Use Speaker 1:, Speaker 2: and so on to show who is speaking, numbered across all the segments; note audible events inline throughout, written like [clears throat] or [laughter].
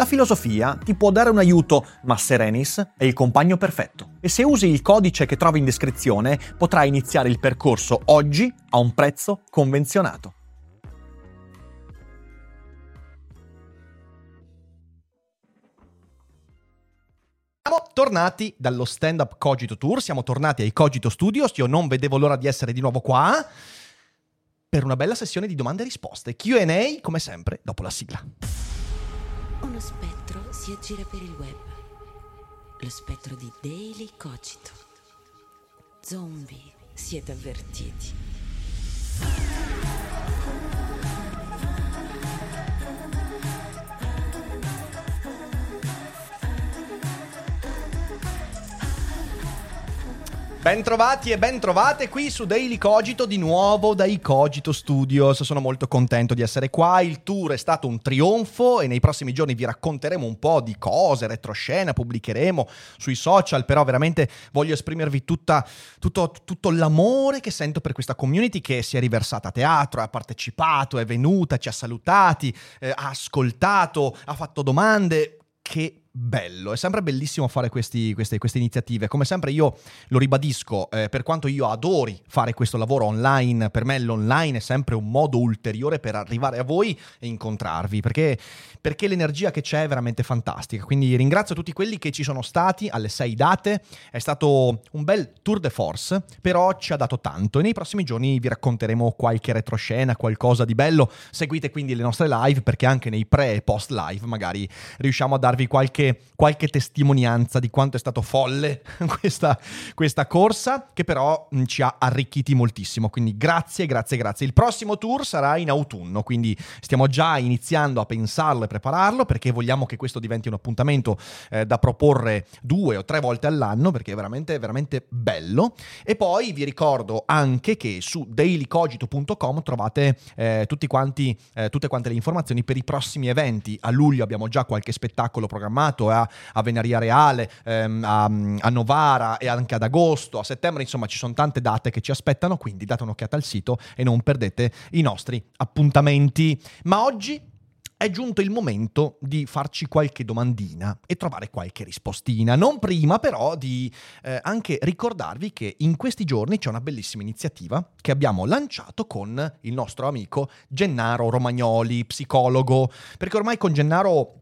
Speaker 1: La filosofia ti può dare un aiuto, ma Serenis è il compagno perfetto. E se usi il codice che trovi in descrizione, potrai iniziare il percorso oggi a un prezzo convenzionato. Siamo tornati dallo stand-up Cogito Tour, siamo tornati ai Cogito Studios, io non vedevo l'ora di essere di nuovo qua per una bella sessione di domande e risposte. QA, come sempre, dopo la sigla.
Speaker 2: Uno spettro si aggira per il web. Lo spettro di Daily Cogito. Zombie, siete avvertiti.
Speaker 1: Bentrovati e bentrovate qui su Daily Cogito, di nuovo dai Cogito Studios. Sono molto contento di essere qua. Il tour è stato un trionfo e nei prossimi giorni vi racconteremo un po' di cose, retroscena, pubblicheremo sui social, però veramente voglio esprimervi tutta, tutto, tutto l'amore che sento per questa community che si è riversata a teatro, ha partecipato, è venuta, ci ha salutati, eh, ha ascoltato, ha fatto domande. Che bello, è sempre bellissimo fare questi, queste, queste, iniziative. Come sempre io lo ribadisco, eh, per quanto io adori fare questo lavoro online, per me l'online è sempre un modo ulteriore per arrivare a voi e incontrarvi, perché, perché l'energia che c'è è veramente fantastica. Quindi ringrazio tutti quelli che ci sono stati alle sei date, è stato un bel tour de force, però ci ha dato tanto e nei prossimi giorni vi racconteremo qualche retroscena, qualcosa di bello. Seguite quindi le nostre live perché anche nei pre e post live magari riusciamo a darvi qualche qualche, qualche testimonianza di quanto è stato folle [laughs] questa, questa corsa, che però mm, ci ha arricchiti moltissimo. Quindi grazie, grazie, grazie. Il prossimo tour sarà in autunno, quindi stiamo già iniziando a pensarlo e prepararlo perché vogliamo che questo diventi un appuntamento eh, da proporre due o tre volte all'anno perché è veramente, veramente bello. E poi vi ricordo anche che su dailycogito.com trovate eh, tutti quanti, eh, tutte quante le informazioni per i prossimi eventi. A luglio abbiamo già qualche spettacolo programmato tornato a, a Venaria Reale, ehm, a, a, Novara e anche ad agosto, a settembre, insomma ci sono tante date che ci aspettano, quindi date un'occhiata al sito e non perdete i nostri appuntamenti. Ma oggi è giunto il momento di farci qualche domandina e trovare qualche rispostina. Non prima però di eh, anche ricordarvi che in questi giorni c'è una bellissima iniziativa che abbiamo lanciato con il nostro amico Gennaro Romagnoli, psicologo, perché ormai con Gennaro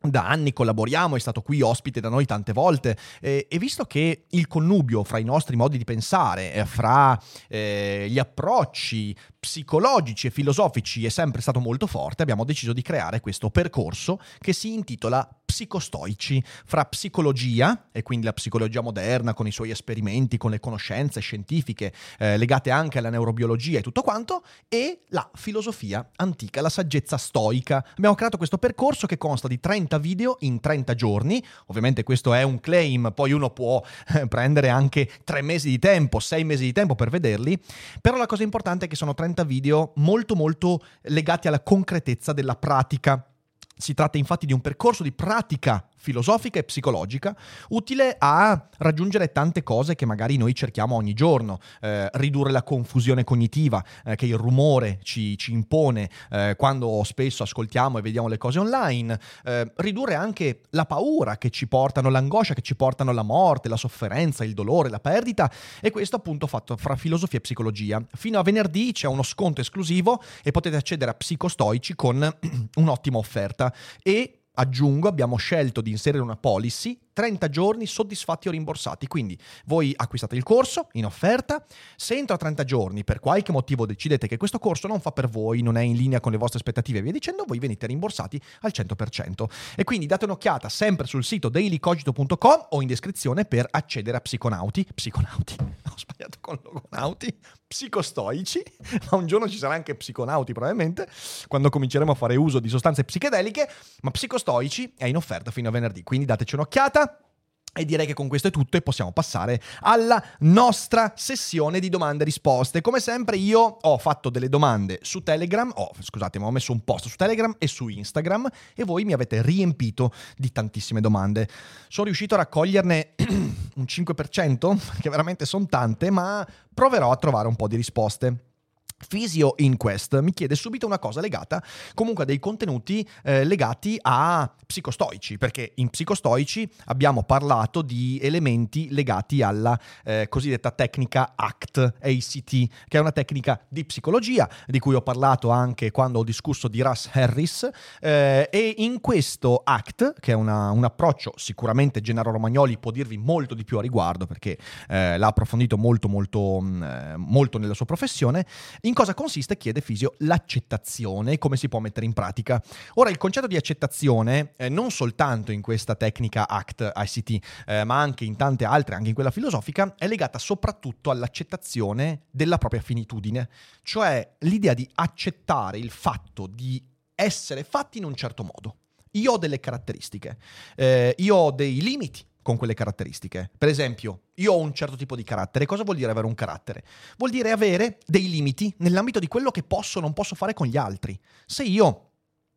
Speaker 1: da anni collaboriamo, è stato qui ospite da noi tante volte eh, e visto che il connubio fra i nostri modi di pensare, eh, fra eh, gli approcci psicologici e filosofici è sempre stato molto forte, abbiamo deciso di creare questo percorso che si intitola Psicostoici, fra psicologia, e quindi la psicologia moderna con i suoi esperimenti, con le conoscenze scientifiche eh, legate anche alla neurobiologia e tutto quanto, e la filosofia antica, la saggezza stoica. Abbiamo creato questo percorso che consta di 30 video in 30 giorni, ovviamente questo è un claim, poi uno può eh, prendere anche 3 mesi di tempo, 6 mesi di tempo per vederli, però la cosa importante è che sono 30 video molto molto legati alla concretezza della pratica. Si tratta infatti di un percorso di pratica filosofica e psicologica, utile a raggiungere tante cose che magari noi cerchiamo ogni giorno, eh, ridurre la confusione cognitiva eh, che il rumore ci, ci impone eh, quando spesso ascoltiamo e vediamo le cose online, eh, ridurre anche la paura che ci portano, l'angoscia che ci portano la morte, la sofferenza, il dolore, la perdita e questo appunto fatto fra filosofia e psicologia. Fino a venerdì c'è uno sconto esclusivo e potete accedere a Psicostoici con [clears throat] un'ottima offerta e aggiungo, abbiamo scelto di inserire una policy 30 giorni soddisfatti o rimborsati. Quindi voi acquistate il corso in offerta, se entro a 30 giorni per qualche motivo decidete che questo corso non fa per voi, non è in linea con le vostre aspettative e via dicendo, voi venite rimborsati al 100%. E quindi date un'occhiata sempre sul sito dailycogito.com o in descrizione per accedere a Psiconauti. Psiconauti, ho sbagliato con logonauti. Psicostoici, ma un giorno ci sarà anche psiconauti probabilmente, quando cominceremo a fare uso di sostanze psichedeliche, ma psicostoici è in offerta fino a venerdì, quindi dateci un'occhiata. E direi che con questo è tutto e possiamo passare alla nostra sessione di domande e risposte. Come sempre io ho fatto delle domande su Telegram, oh, scusate, ma ho messo un post su Telegram e su Instagram e voi mi avete riempito di tantissime domande. Sono riuscito a raccoglierne [clears throat] un 5%, che [laughs] veramente sono tante, ma proverò a trovare un po' di risposte. Physio Inquest mi chiede subito una cosa legata comunque a dei contenuti eh, legati a psicostoici, perché in psicostoici abbiamo parlato di elementi legati alla eh, cosiddetta tecnica ACT, ACT, che è una tecnica di psicologia di cui ho parlato anche quando ho discusso di Russ Harris eh, e in questo ACT, che è una, un approccio sicuramente Gennaro Romagnoli può dirvi molto di più a riguardo perché eh, l'ha approfondito molto molto mm, molto nella sua professione, in cosa consiste, chiede Fisio, l'accettazione e come si può mettere in pratica. Ora, il concetto di accettazione, eh, non soltanto in questa tecnica ACT, ICT, eh, ma anche in tante altre, anche in quella filosofica, è legata soprattutto all'accettazione della propria finitudine, cioè l'idea di accettare il fatto di essere fatti in un certo modo. Io ho delle caratteristiche, eh, io ho dei limiti, con quelle caratteristiche. Per esempio, io ho un certo tipo di carattere. Cosa vuol dire avere un carattere? Vuol dire avere dei limiti nell'ambito di quello che posso o non posso fare con gli altri. Se io,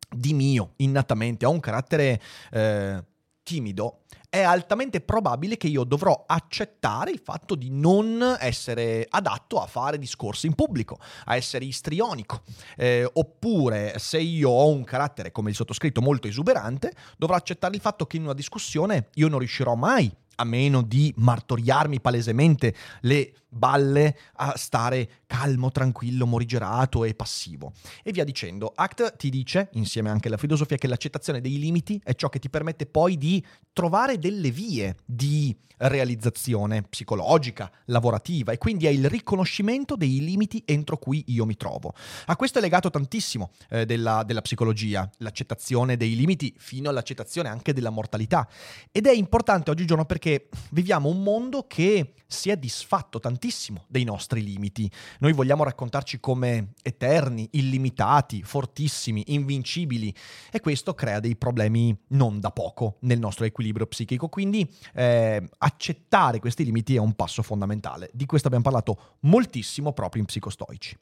Speaker 1: di mio, innatamente, ho un carattere eh, timido, è altamente probabile che io dovrò accettare il fatto di non essere adatto a fare discorsi in pubblico, a essere istrionico. Eh, oppure se io ho un carattere come il sottoscritto molto esuberante, dovrò accettare il fatto che in una discussione io non riuscirò mai a meno di martoriarmi palesemente le balle a stare calmo, tranquillo, morigerato e passivo. E via dicendo. ACT ti dice, insieme anche alla filosofia, che l'accettazione dei limiti è ciò che ti permette poi di trovare delle vie di realizzazione psicologica, lavorativa e quindi è il riconoscimento dei limiti entro cui io mi trovo. A questo è legato tantissimo eh, della, della psicologia, l'accettazione dei limiti fino all'accettazione anche della mortalità. Ed è importante oggigiorno perché viviamo un mondo che si è disfatto tantissimo dei nostri limiti. Noi vogliamo raccontarci come eterni, illimitati, fortissimi, invincibili e questo crea dei problemi non da poco nel nostro equilibrio psichico. Quindi eh, accettare questi limiti è un passo fondamentale. Di questo abbiamo parlato moltissimo proprio in psicostoici.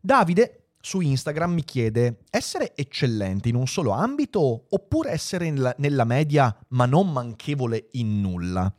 Speaker 1: Davide su Instagram mi chiede essere eccellente in un solo ambito oppure essere nella media ma non manchevole in nulla?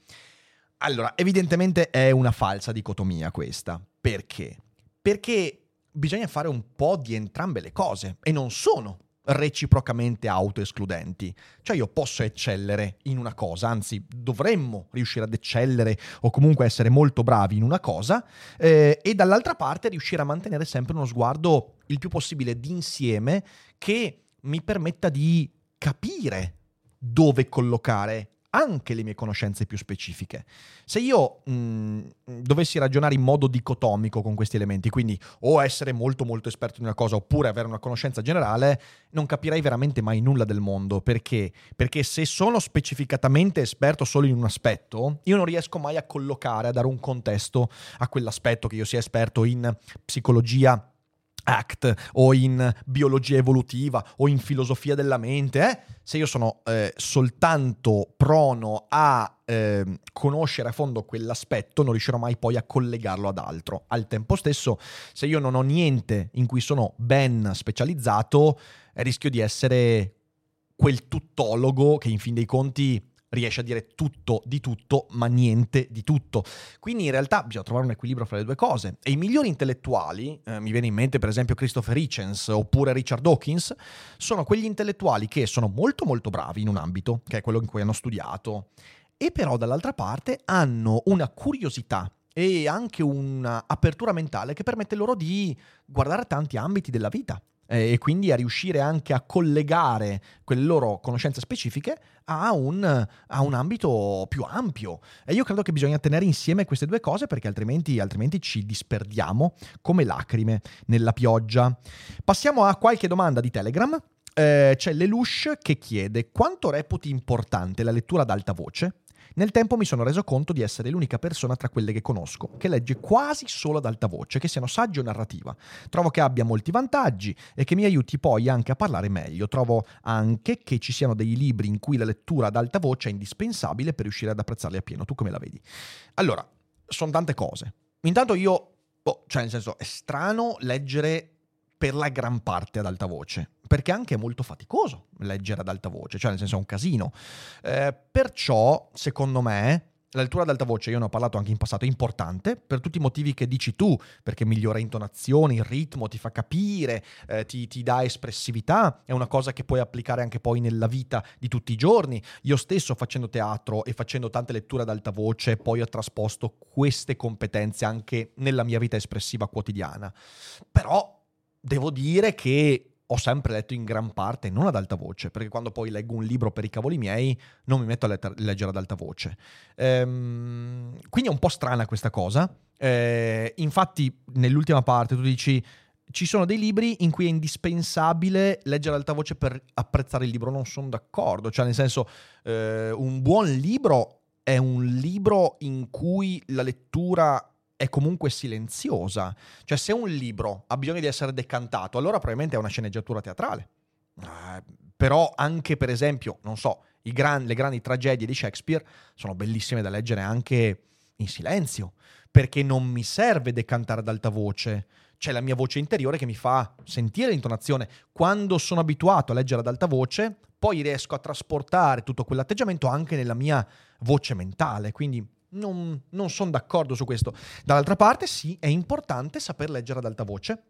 Speaker 1: Allora, evidentemente è una falsa dicotomia questa. Perché? Perché bisogna fare un po' di entrambe le cose e non sono reciprocamente autoescludenti. Cioè io posso eccellere in una cosa, anzi dovremmo riuscire ad eccellere o comunque essere molto bravi in una cosa eh, e dall'altra parte riuscire a mantenere sempre uno sguardo il più possibile d'insieme che mi permetta di capire dove collocare anche le mie conoscenze più specifiche. Se io mh, mm, dovessi ragionare in modo dicotomico con questi elementi, quindi o essere molto molto esperto in una cosa oppure avere una conoscenza generale, non capirei veramente mai nulla del mondo. Perché? Perché se sono specificatamente esperto solo in un aspetto, io non riesco mai a collocare, a dare un contesto a quell'aspetto che io sia esperto in psicologia ACT o in biologia evolutiva o in filosofia della mente, eh? se io sono eh, soltanto prono a eh, conoscere a fondo quell'aspetto, non riuscirò mai poi a collegarlo ad altro. Al tempo stesso, se io non ho niente in cui sono ben specializzato, rischio di essere quel tuttologo che in fin dei conti riesce a dire tutto di tutto, ma niente di tutto. Quindi in realtà bisogna trovare un equilibrio fra le due cose. E i migliori intellettuali, eh, mi viene in mente per esempio Christopher Hitchens oppure Richard Dawkins, sono quegli intellettuali che sono molto molto bravi in un ambito, che è quello in cui hanno studiato, e però dall'altra parte hanno una curiosità e anche un'apertura mentale che permette loro di guardare tanti ambiti della vita eh, e quindi a riuscire anche a collegare quelle loro conoscenze specifiche a un, a un, ambito più ampio. E io credo che bisogna tenere insieme queste due cose perché altrimenti, altrimenti ci disperdiamo come lacrime nella pioggia. Passiamo a qualche domanda di Telegram. Eh, c'è Lelouch che chiede quanto reputi importante la lettura ad alta voce? Nel tempo mi sono reso conto di essere l'unica persona tra quelle che conosco che legge quasi solo ad alta voce, che siano saggio o narrativa. Trovo che abbia molti vantaggi e che mi aiuti poi anche a parlare meglio. Trovo anche che ci siano dei libri in cui la lettura ad alta voce è indispensabile per riuscire ad apprezzarli appieno. Tu come la vedi? Allora, sono tante cose. Intanto io, oh, cioè nel senso, è strano leggere per la gran parte ad alta voce, perché anche è molto faticoso leggere ad alta voce, cioè nel senso è un casino. Eh, perciò, secondo me, la lettura ad alta voce, io ne ho parlato anche in passato, è importante per tutti i motivi che dici tu, perché migliora intonazioni, il ritmo, ti fa capire, eh, ti, ti, dà espressività, è una cosa che puoi applicare anche poi nella vita di tutti i giorni. Io stesso facendo teatro e facendo tante letture ad alta voce, poi ho trasposto queste competenze anche nella mia vita espressiva quotidiana. Però devo dire che ho sempre letto in gran parte, non ad alta voce, perché quando poi leggo un libro per i cavoli miei non mi metto a let- leggere ad alta voce. Ehm, quindi è un po' strana questa cosa. Ehm, infatti nell'ultima parte tu dici ci sono dei libri in cui è indispensabile leggere ad alta voce per apprezzare il libro, non sono d'accordo, cioè nel senso eh, un buon libro è un libro in cui la lettura è comunque silenziosa. Cioè, se un libro ha bisogno di essere decantato, allora probabilmente è una sceneggiatura teatrale. Uh, però anche, per esempio, non so, gran, le grandi tragedie di Shakespeare sono bellissime da leggere anche in silenzio, perché non mi serve decantare ad alta voce. C'è la mia voce interiore che mi fa sentire l'intonazione. Quando sono abituato a leggere ad alta voce, poi riesco a trasportare tutto quell'atteggiamento anche nella mia voce mentale. Quindi non, non sono d'accordo su questo. Dall'altra parte, sì, è importante saper leggere ad alta voce.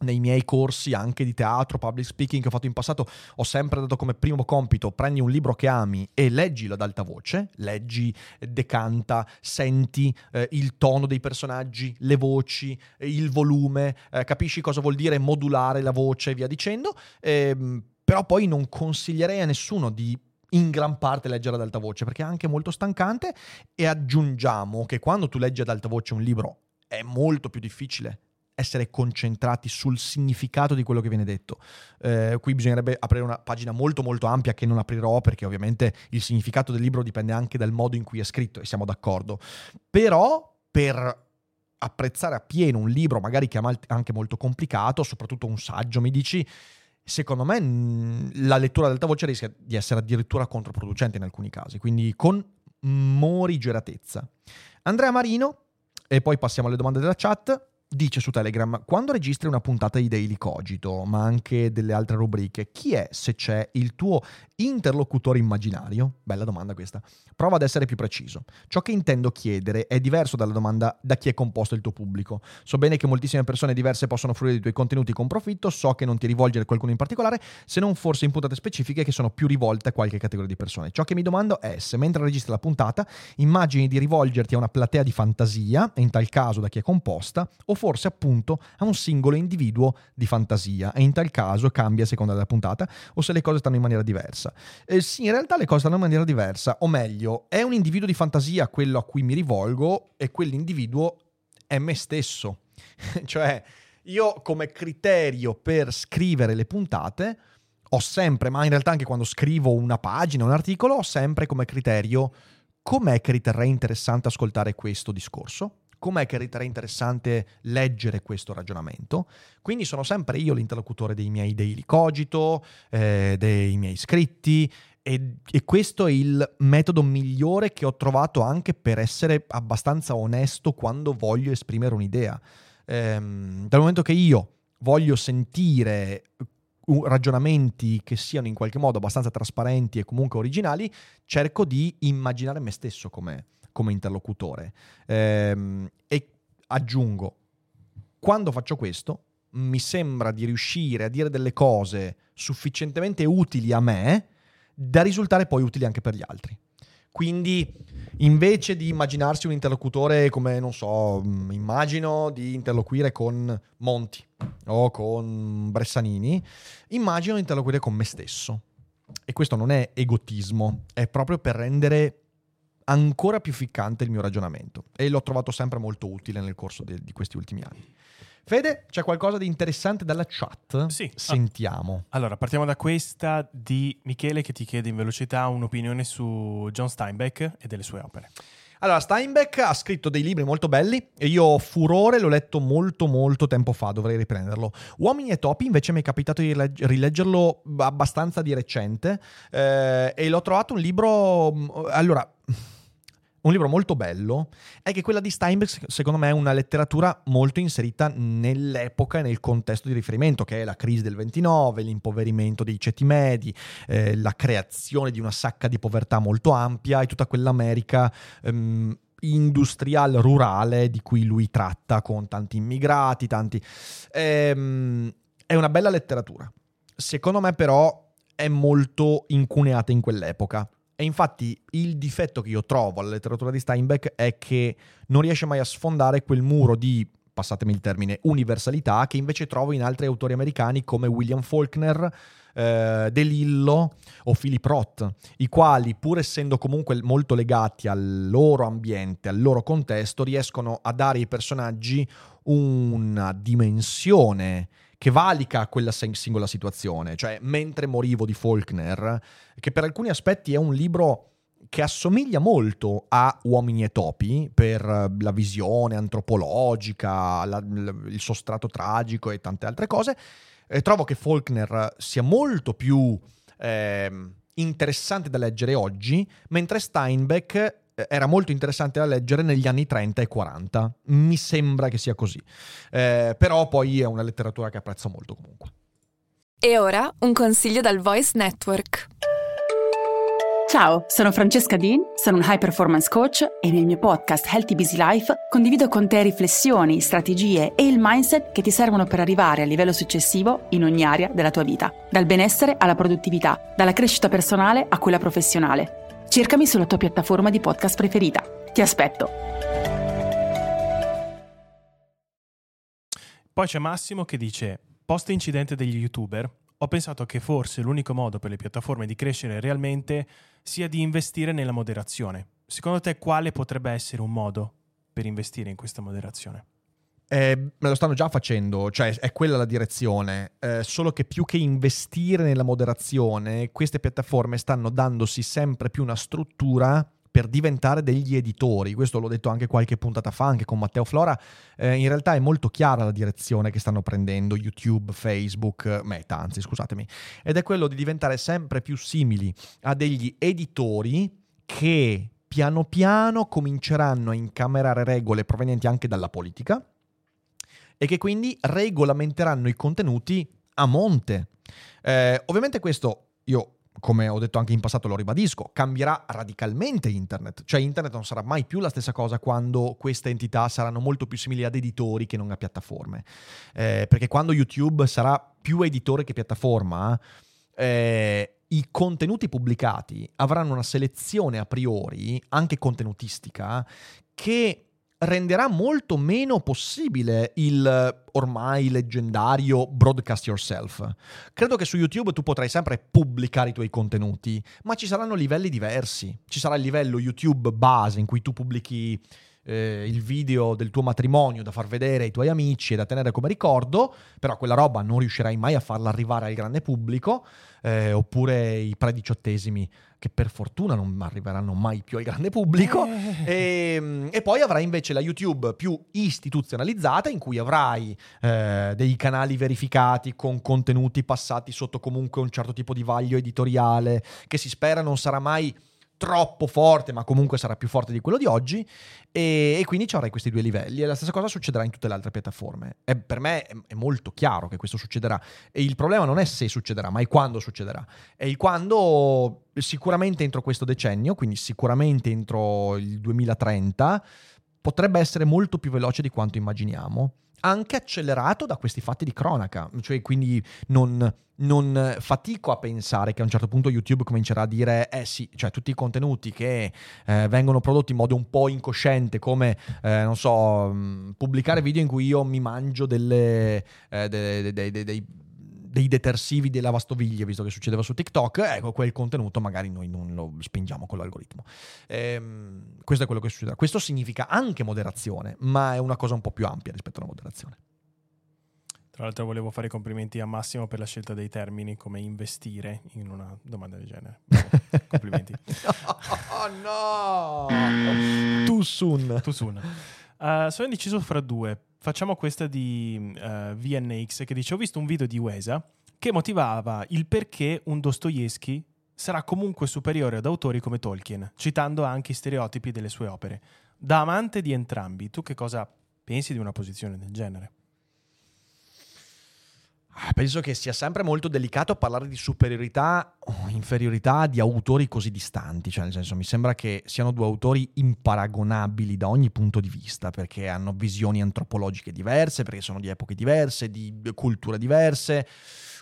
Speaker 1: Nei miei corsi anche di teatro, public speaking che ho fatto in passato, ho sempre dato come primo compito prendi un libro che ami e leggilo ad alta voce, leggi, decanta, senti eh, il tono dei personaggi, le voci, eh, il volume, eh, capisci cosa vuol dire modulare la voce e via dicendo, ehm, però poi non consiglierei a nessuno di in gran parte leggere ad alta voce perché è anche molto stancante e aggiungiamo che quando tu leggi ad alta voce un libro è molto più difficile essere concentrati sul significato di quello che viene detto. Eh, qui bisognerebbe aprire una pagina molto molto ampia che non aprirò perché ovviamente il significato del libro dipende anche dal modo in cui è scritto e siamo d'accordo. Però per apprezzare appieno un libro magari che è anche molto complicato, soprattutto un saggio, mi dici, secondo me la lettura ad alta voce rischia di essere addirittura controproducente in alcuni casi, quindi con morigeratezza. Andrea Marino, e poi passiamo alle domande della chat dice su Telegram, quando registri una puntata di Daily Cogito, ma anche delle altre rubriche, chi è, se c'è, il tuo interlocutore immaginario? Bella domanda questa. Prova ad essere più preciso. Ciò che intendo chiedere è diverso dalla domanda da chi è composto il tuo pubblico. So bene che moltissime persone diverse possono fruire dei tuoi contenuti con profitto, so che non ti rivolgere a qualcuno in particolare, se non forse in puntate specifiche che sono più rivolte a qualche categoria di persone. Ciò che mi domando è se mentre registri la puntata immagini di rivolgerti a una platea di fantasia, e in tal caso da chi è composta, o forse appunto a un singolo individuo di fantasia e in tal caso cambia a seconda della puntata o se le cose stanno in maniera diversa. Eh, sì, in realtà le cose stanno in maniera diversa, o meglio, è un individuo di fantasia quello a cui mi rivolgo e quell'individuo è me stesso. [laughs] cioè, io come criterio per scrivere le puntate ho sempre, ma in realtà anche quando scrivo una pagina, un articolo, ho sempre come criterio com'è che riterrei interessante ascoltare questo discorso com'è che riterrei interessante leggere questo ragionamento. Quindi sono sempre io l'interlocutore dei miei daily cogito, eh, dei miei iscritti e, e, questo è il metodo migliore che ho trovato anche per essere abbastanza onesto quando voglio esprimere un'idea. Ehm, dal momento che io voglio sentire ragionamenti che siano in qualche modo abbastanza trasparenti e comunque originali, cerco di immaginare me stesso come, come interlocutore. Ehm, e aggiungo, quando faccio questo, mi sembra di riuscire a dire delle cose sufficientemente utili a me da risultare poi utili anche per gli altri. Quindi invece di immaginarsi un interlocutore come, non so, mh, immagino di interloquire con Monti o con Bressanini, immagino di interloquire con me stesso. E questo non è egotismo, è proprio per rendere ancora più ficcante il mio ragionamento. E l'ho trovato sempre molto utile nel corso de- di questi ultimi anni. Fede, c'è qualcosa di interessante dalla chat?
Speaker 3: Sì.
Speaker 1: Sentiamo.
Speaker 3: Allora, partiamo da questa di Michele che ti chiede in velocità un'opinione su John Steinbeck e delle sue opere.
Speaker 1: Allora, Steinbeck ha scritto dei libri molto belli e io furore, l'ho letto molto molto tempo fa, dovrei riprenderlo. Uomini e topi invece mi è capitato di rileg- rileggerlo abbastanza di recente eh, e l'ho trovato un libro... Allora... Un libro molto bello è che quella di Steinbeck, secondo me, è una letteratura molto inserita nell'epoca e nel contesto di riferimento, che è la crisi del 29, l'impoverimento dei ceti medi, eh, la creazione di una sacca di povertà molto ampia e tutta quell'America ehm, industrial rurale di cui lui tratta con tanti immigrati, tanti... Ehm, è una bella letteratura. Secondo me, però, è molto incuneata in quell'epoca e infatti il difetto che io trovo alla letteratura di Steinbeck è che non riesce mai a sfondare quel muro di, passatemi il termine, universalità che invece trovo in altri autori americani come William Faulkner, eh, De Lillo o Philip Roth, i quali pur essendo comunque molto legati al loro ambiente, al loro contesto, riescono a dare ai personaggi una dimensione che valica quella singola situazione. Cioè, mentre morivo di Faulkner, che per alcuni aspetti è un libro che assomiglia molto a Uomini e Topi per la visione antropologica, la, il sostrato tragico e tante altre cose, eh, trovo che Faulkner sia molto più eh, interessante da leggere oggi, mentre Steinbeck eh, era molto interessante da leggere negli anni 30 e 40. Mi sembra che sia così. Eh, però poi è una letteratura che apprezzo molto comunque.
Speaker 4: E ora un consiglio dal Voice Network.
Speaker 5: Ciao, sono Francesca Dean, sono un high performance coach e nel mio podcast Healthy Busy Life condivido con te riflessioni, strategie e il mindset che ti servono per arrivare al livello successivo in ogni area della tua vita, dal benessere alla produttività, dalla crescita personale a quella professionale. Cercami sulla tua piattaforma di podcast preferita. Ti aspetto.
Speaker 3: Poi c'è Massimo che dice: Post incidente degli youtuber, ho pensato che forse l'unico modo per le piattaforme di crescere realmente sia di investire nella moderazione. Secondo te quale potrebbe essere un modo per investire in questa moderazione?
Speaker 1: Eh, me lo stanno già facendo, cioè è quella la direzione, eh, solo che più che investire nella moderazione, queste piattaforme stanno dandosi sempre più una struttura per diventare degli editori. Questo l'ho detto anche qualche puntata fa, anche con Matteo Flora. Eh, in realtà è molto chiara la direzione che stanno prendendo YouTube, Facebook, Meta, anzi scusatemi, ed è quello di diventare sempre più simili a degli editori che piano piano cominceranno a incamerare regole provenienti anche dalla politica e che quindi regolamenteranno i contenuti a monte. Eh, ovviamente questo io come ho detto anche in passato, lo ribadisco, cambierà radicalmente internet. Cioè internet non sarà mai più la stessa cosa quando queste entità saranno molto più simili ad editori che non a piattaforme. Eh, perché quando YouTube sarà più editore che piattaforma, eh, i contenuti pubblicati avranno una selezione a priori, anche contenutistica, che renderà molto meno possibile il ormai leggendario broadcast yourself. Credo che su YouTube tu potrai sempre pubblicare i tuoi contenuti, ma ci saranno livelli diversi. Ci sarà il livello YouTube base in cui tu pubblichi eh, il video del tuo matrimonio da far vedere ai tuoi amici e da tenere come ricordo, però quella roba non riuscirai mai a farla arrivare al grande pubblico, eh, oppure i prediciottesimi che per fortuna non arriveranno mai più al grande pubblico.
Speaker 3: Eh.
Speaker 1: E, ehm, e, poi avrai invece la YouTube più istituzionalizzata, in cui avrai eh, dei canali verificati con contenuti passati sotto comunque un certo tipo di vaglio editoriale, che si spera non sarà mai troppo forte, ma comunque sarà più forte di quello di oggi. E, e quindi ci avrai questi due livelli. E la stessa cosa succederà in tutte le altre piattaforme. E per me è, è, molto chiaro che questo succederà. E il problema non è se succederà, ma è quando succederà. E il quando sicuramente entro questo decennio, quindi sicuramente entro il 2030, potrebbe essere molto più veloce di quanto immaginiamo. Anche accelerato da questi fatti di cronaca. Cioè, quindi non, non fatico a pensare che a un certo punto YouTube comincerà a dire: eh sì, cioè tutti i contenuti che eh, vengono prodotti in modo un po' incosciente, come eh, non so, mh, pubblicare video in cui io mi mangio delle, eh, de- de- de- dei dei detersivi delle lavastoviglie, visto che succedeva su TikTok, ecco quel contenuto magari noi non lo spingiamo con l'algoritmo. Ehm, questo è quello che succederà. Questo significa anche moderazione, ma è una cosa un po' più ampia rispetto alla moderazione.
Speaker 3: Tra l'altro volevo fare i complimenti a Massimo per la scelta dei termini come investire in una domanda del genere. [laughs] Complimenti.
Speaker 1: Oh no! Too soon.
Speaker 3: Tu soon. Uh, sono indeciso fra due. Facciamo questa di uh, VNX che dice: Ho visto un video di Uesa che motivava il perché un Dostoevsky sarà comunque superiore ad autori come Tolkien, citando anche i stereotipi delle sue opere. Da amante di entrambi, tu che cosa pensi di una posizione del genere?
Speaker 1: Ah, Penso che sia sempre molto delicato parlare di superiorità o inferiorità di autori così distanti, cioè nel senso mi sembra che siano due autori imparagonabili da ogni punto di vista, perché hanno visioni antropologiche diverse, perché sono di epoche diverse, di culture diverse,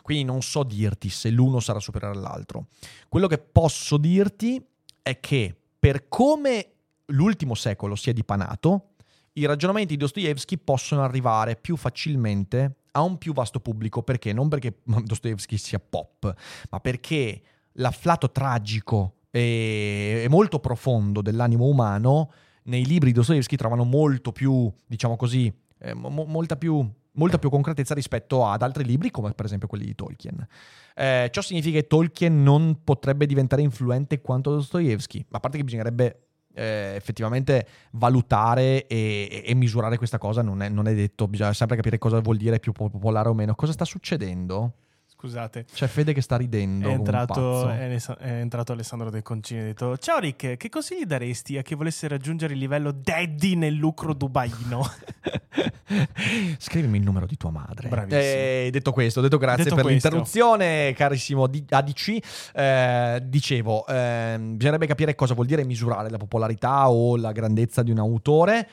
Speaker 1: quindi non so dirti se l'uno sarà superiore all'altro. Quello che posso dirti è che per come l'ultimo secolo si è dipanato, i ragionamenti di Dostoevsky possono arrivare più facilmente a un più vasto pubblico. Perché? Non perché Dostoevsky sia pop, ma perché l'afflato tragico e, molto profondo dell'animo umano nei libri di Dostoevsky trovano molto più, diciamo così, eh, mo- molta più molta più concretezza rispetto ad altri libri come per esempio quelli di Tolkien. Eh, ciò significa che Tolkien non potrebbe diventare influente quanto Dostoevsky, a parte che bisognerebbe eh, effettivamente valutare e, e- misurare questa cosa, non è, non è detto, bisogna sempre capire cosa vuol dire più popolare o meno. Cosa sta succedendo?
Speaker 3: Scusate.
Speaker 1: C'è Fede che sta ridendo.
Speaker 3: È entrato, è, è entrato Alessandro Del Concini e ha detto Ciao Rick, che consigli daresti a chi volesse raggiungere il livello daddy nel lucro dubaino? [laughs]
Speaker 1: Scrivimi il numero di tua madre.
Speaker 3: Bravissimo.
Speaker 1: Eh, detto questo, detto grazie
Speaker 3: Detto
Speaker 1: per
Speaker 3: questo.
Speaker 1: l'interruzione, carissimo ADC. Eh, dicevo, ehm, bisognerebbe capire cosa vuol dire misurare la popolarità o la grandezza di un autore.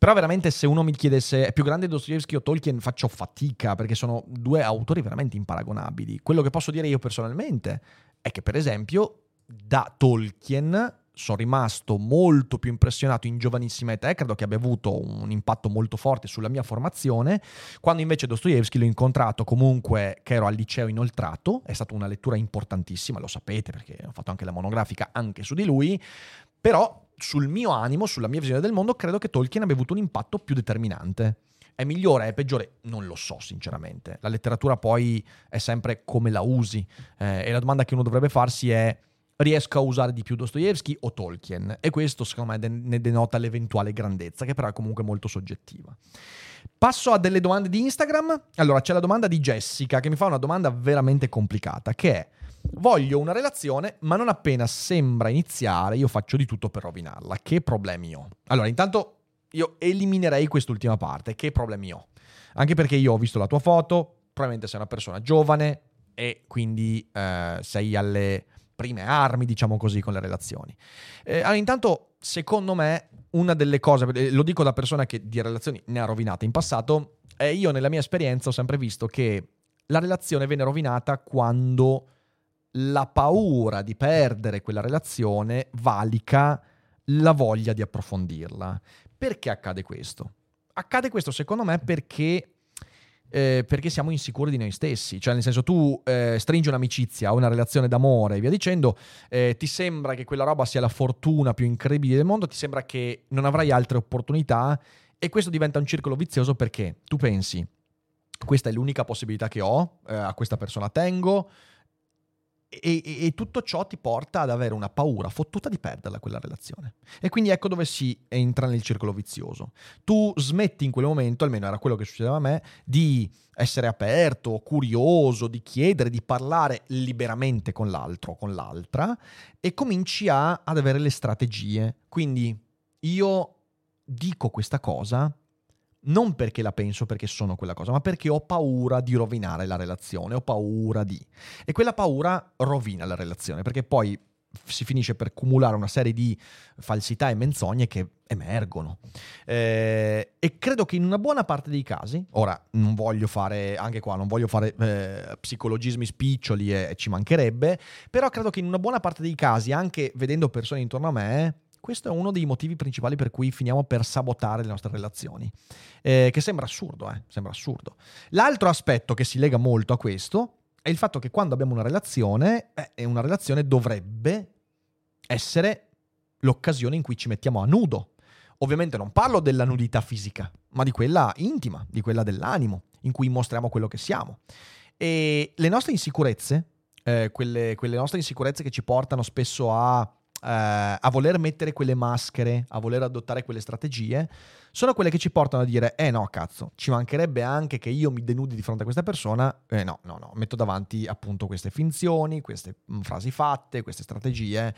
Speaker 1: Però veramente se uno mi chiedesse è più grande Dostoevsky o Tolkien? Faccio fatica perché sono due autori veramente imparagonabili. Quello che posso dire io personalmente è che per esempio da Tolkien sono rimasto molto più impressionato in giovanissima età e credo che abbia avuto un impatto molto forte sulla mia formazione, quando invece Dostoevsky l'ho incontrato comunque che ero al liceo inoltrato, è stata una lettura importantissima, lo sapete perché ho fatto anche la monografica anche su di lui, però sul mio animo, sulla mia visione del mondo, credo che Tolkien abbia avuto un impatto più determinante. È migliore, è peggiore? Non lo so, sinceramente. La letteratura poi è sempre come la usi. Eh, e la domanda che uno dovrebbe farsi è: riesco a usare di più Dostoevsky o Tolkien? E questo, secondo me, de- ne denota l'eventuale grandezza, che però è comunque molto soggettiva. Passo a delle domande di Instagram. Allora, c'è la domanda di Jessica che mi fa una domanda veramente complicata, che è voglio una relazione, ma non appena sembra iniziare io faccio di tutto per rovinarla. Che problemi ho? Allora, intanto io eliminerei quest'ultima parte. Che problemi ho? Anche perché io ho visto la tua foto, probabilmente sei una persona giovane e quindi eh, sei alle prime armi, diciamo così, con le relazioni. Eh, allora, intanto, secondo me, una delle cose, eh, lo dico da persona che di relazioni ne ha rovinate in passato, è io nella mia esperienza ho sempre visto che la relazione viene rovinata quando la paura di perdere quella relazione valica la voglia di approfondirla. Perché accade questo? Accade questo secondo me perché, eh, perché siamo insicuri di noi stessi, cioè nel senso tu eh, stringi un'amicizia una relazione d'amore e via dicendo, eh, ti sembra che quella roba sia la fortuna più incredibile del mondo, ti sembra che non avrai altre opportunità e questo diventa un circolo vizioso perché tu pensi, questa è l'unica possibilità che ho, eh, a questa persona tengo, e, e- e tutto ciò ti porta ad avere una paura fottuta di perderla quella relazione. E quindi ecco dove si entra nel circolo vizioso. Tu smetti in quel momento, almeno era quello che succedeva a me, di essere aperto, curioso, di chiedere, di parlare liberamente con l'altro con l'altra e cominci a- ad avere le strategie. Quindi io dico questa cosa non perché la penso perché sono quella cosa, ma perché ho paura di rovinare la relazione, ho paura di... E quella paura rovina la relazione, perché poi si finisce per cumulare una serie di falsità e menzogne che emergono. Eh, e credo che in una buona parte dei casi, ora non voglio fare, anche qua, non voglio fare eh, psicologismi spiccioli e, e ci mancherebbe, però credo che in una buona parte dei casi, anche vedendo persone intorno a me, questo è uno dei motivi principali per cui finiamo per sabotare le nostre relazioni. Eh, che sembra assurdo, eh? Sembra assurdo. L'altro aspetto che si lega molto a questo è il fatto che quando abbiamo una relazione, eh, una relazione dovrebbe essere l'occasione in cui ci mettiamo a nudo. Ovviamente non parlo della nudità fisica, ma di quella intima, di quella dell'animo, in cui mostriamo quello che siamo. E le nostre insicurezze, eh, quelle, quelle nostre insicurezze che ci portano spesso a eh, a voler mettere quelle maschere, a voler adottare quelle strategie, sono quelle che ci portano a dire, eh no, cazzo, ci mancherebbe anche che io mi denudi di fronte a questa persona, eh no, no, no, metto davanti appunto queste finzioni, queste mm, frasi fatte, queste strategie,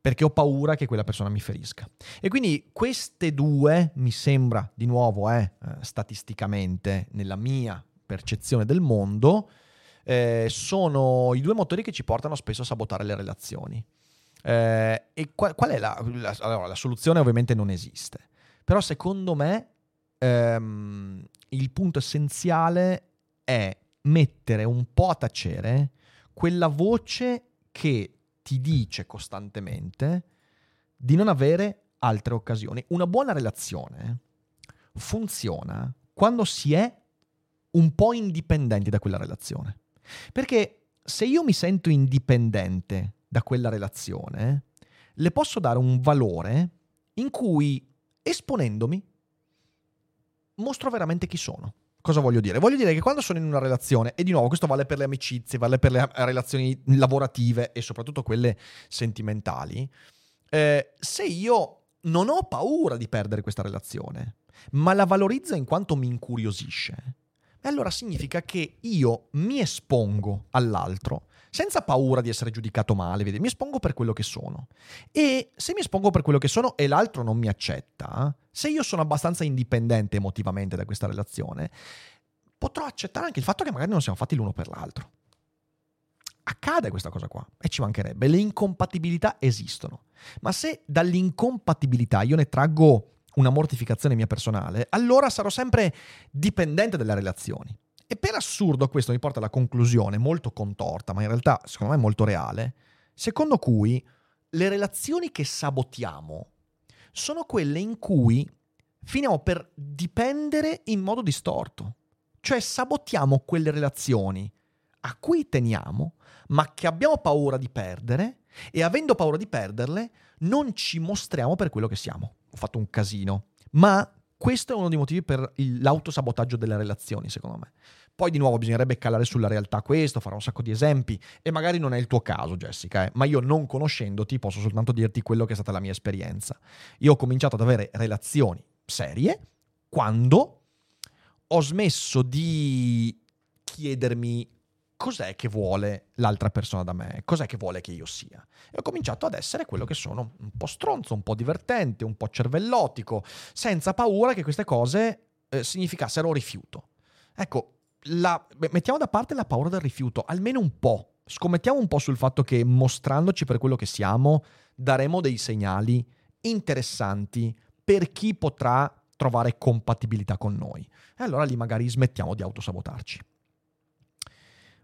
Speaker 1: perché ho paura che quella persona mi ferisca. E quindi queste due, mi sembra, di nuovo, eh, eh statisticamente, nella mia percezione del mondo, eh, sono i due motori che ci portano spesso a sabotare le relazioni. Eh, e qual, qual è la, la, allora, la soluzione? Ovviamente non esiste, però secondo me ehm, il punto essenziale è mettere un po' a tacere quella voce che ti dice costantemente di non avere altre occasioni. Una buona relazione funziona quando si è un po' indipendenti da quella relazione. Perché se io mi sento indipendente da quella relazione, le posso dare un valore in cui, esponendomi, mostro veramente chi sono. Cosa voglio dire? Voglio dire che quando sono in una relazione, e di nuovo questo vale per le amicizie, vale per le relazioni lavorative e soprattutto quelle sentimentali, eh, se io non ho paura di perdere questa relazione, ma la valorizzo in quanto mi incuriosisce, allora significa che io mi espongo all'altro senza paura di essere giudicato male, vedi? mi espongo per quello che sono. E se mi espongo per quello che sono e l'altro non mi accetta, se io sono abbastanza indipendente emotivamente da questa relazione, potrò accettare anche il fatto che magari non siamo fatti l'uno per l'altro. Accade questa cosa qua e ci mancherebbe, le incompatibilità esistono. Ma se dall'incompatibilità io ne traggo una mortificazione mia personale, allora sarò sempre dipendente dalle relazioni. E per assurdo questo mi porta alla conclusione molto contorta, ma in realtà secondo me molto reale, secondo cui le relazioni che sabotiamo sono quelle in cui finiamo per dipendere in modo distorto. Cioè sabotiamo quelle relazioni a cui teniamo, ma che abbiamo paura di perdere e avendo paura di perderle non ci mostriamo per quello che siamo. Ho fatto un casino, ma questo è uno dei motivi per l'autosabotaggio delle relazioni, secondo me. Poi di nuovo bisognerebbe calare sulla realtà questo, fare un sacco di esempi e magari non è il tuo caso Jessica, eh? ma io non conoscendoti posso soltanto dirti quello che è stata la mia esperienza. Io ho cominciato ad avere relazioni serie quando ho smesso di chiedermi cos'è che vuole l'altra persona da me, cos'è che vuole che io sia. E ho cominciato ad essere quello che sono, un po' stronzo, un po' divertente, un po' cervellotico, senza paura che queste cose eh, significassero rifiuto. Ecco, la, mettiamo da parte la paura del rifiuto, almeno un po'. Scommettiamo un po' sul fatto che mostrandoci per quello che siamo, daremo dei segnali interessanti per chi potrà trovare compatibilità con noi. E allora lì magari smettiamo di autosabotarci.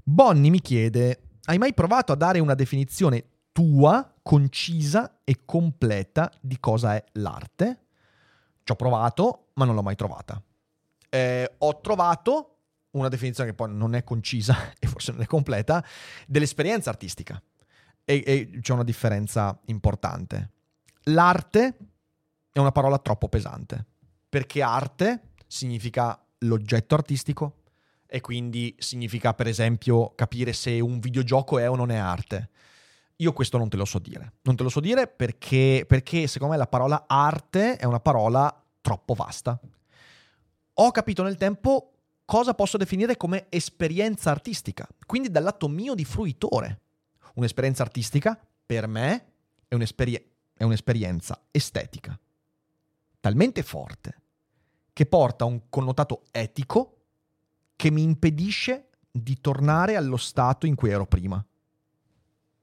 Speaker 1: Bonnie mi chiede, hai mai provato a dare una definizione tua, concisa e completa di cosa è l'arte? Ci ho provato, ma non l'ho mai trovata. Eh, ho trovato una definizione che poi non è concisa [laughs] e forse non è completa, dell'esperienza artistica. E, e c'è una differenza importante. L'arte è una parola troppo pesante, perché arte significa l'oggetto artistico, e quindi significa per esempio capire se un videogioco è o non è arte. Io questo non te lo so dire. Non te lo so dire perché, perché secondo me la parola arte è una parola troppo vasta. Ho capito nel tempo cosa posso definire come esperienza artistica, quindi dal lato mio di fruitore. Un'esperienza artistica per me è, un'esperie- è un'esperienza estetica, talmente forte che porta un connotato etico che mi impedisce di tornare allo stato in cui ero prima.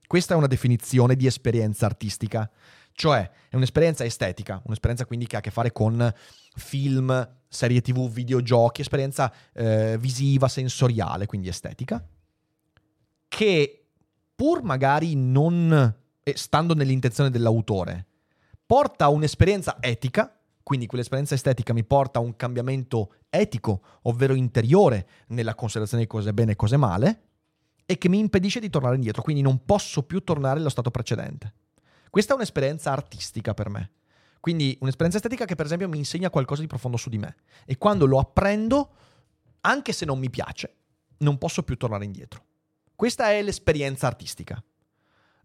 Speaker 1: Questa è una definizione di esperienza artistica, cioè è un'esperienza estetica, un'esperienza quindi che ha a che fare con film, serie tv, videogiochi, esperienza eh, visiva, sensoriale, quindi estetica, che pur magari non eh, stando nell'intenzione dell'autore, porta a un'esperienza etica, quindi quell'esperienza estetica mi porta a un cambiamento etico, ovvero interiore, nella considerazione di cose bene e cose male, e che mi impedisce di tornare indietro, quindi non posso più tornare allo stato precedente. Questa è un'esperienza artistica per me. Quindi un'esperienza estetica che per esempio mi insegna qualcosa di profondo su di me. E quando lo apprendo, anche se non mi piace, non posso più tornare indietro. Questa è l'esperienza artistica.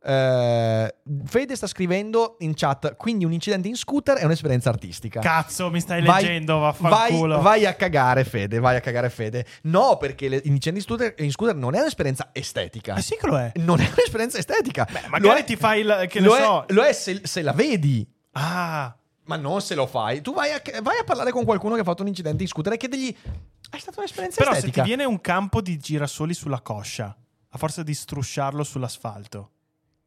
Speaker 1: Eh, Fede sta scrivendo in chat, quindi un incidente in scooter è un'esperienza artistica.
Speaker 3: Cazzo, mi stai
Speaker 1: Vai-
Speaker 3: leggendo,
Speaker 1: vai,
Speaker 3: vaffanculo.
Speaker 1: vai a cagare, Fede. Vai a cagare, Fede. No, perché l'incidente in scooter, in scooter non è un'esperienza estetica.
Speaker 3: Ah, sì che lo è.
Speaker 1: Non è un'esperienza estetica. Lo
Speaker 3: Magari
Speaker 1: è-
Speaker 3: ti fai il... che
Speaker 1: lo, è,
Speaker 3: so...
Speaker 1: lo è se, se la vedi.
Speaker 3: Ah,
Speaker 1: Ma non se lo fai. Tu vai a, vai a parlare con qualcuno che ha fatto un incidente in scooter e chiedegli: È stata un'esperienza
Speaker 3: però se
Speaker 1: estetica.
Speaker 3: ti viene un campo di girasoli sulla coscia, a forza di strusciarlo sull'asfalto,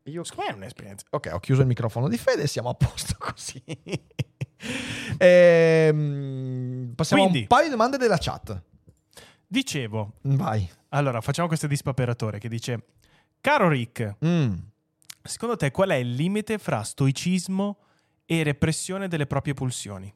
Speaker 1: Io
Speaker 3: secondo me è un'esperienza.
Speaker 1: Ok, ho chiuso il microfono di Fede, siamo a posto [laughs] così. Ehm, passiamo a
Speaker 3: Quindi.
Speaker 1: un paio di domande della chat.
Speaker 3: Dicevo,
Speaker 1: Vai.
Speaker 3: allora facciamo questo dispaperatore che dice, caro Rick,
Speaker 1: Mm.
Speaker 3: secondo te qual è il limite fra stoicismo e repressione delle proprie pulsioni?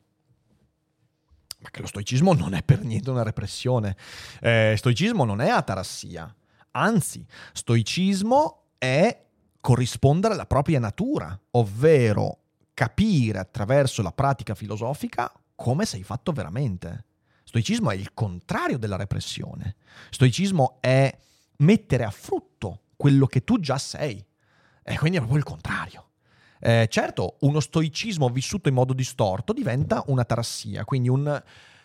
Speaker 1: Ma che lo stoicismo non è per niente una repressione. Eh, stoicismo non è atarassia. Anzi, stoicismo è corrispondere alla propria natura, ovvero capire attraverso la pratica filosofica come sei fatto veramente. Stoicismo è il contrario della repressione. Stoicismo è mettere a frutto quello che tu già sei. E quindi è proprio il contrario. Eh, certo, uno stoicismo vissuto in modo distorto diventa una tarassia, quindi un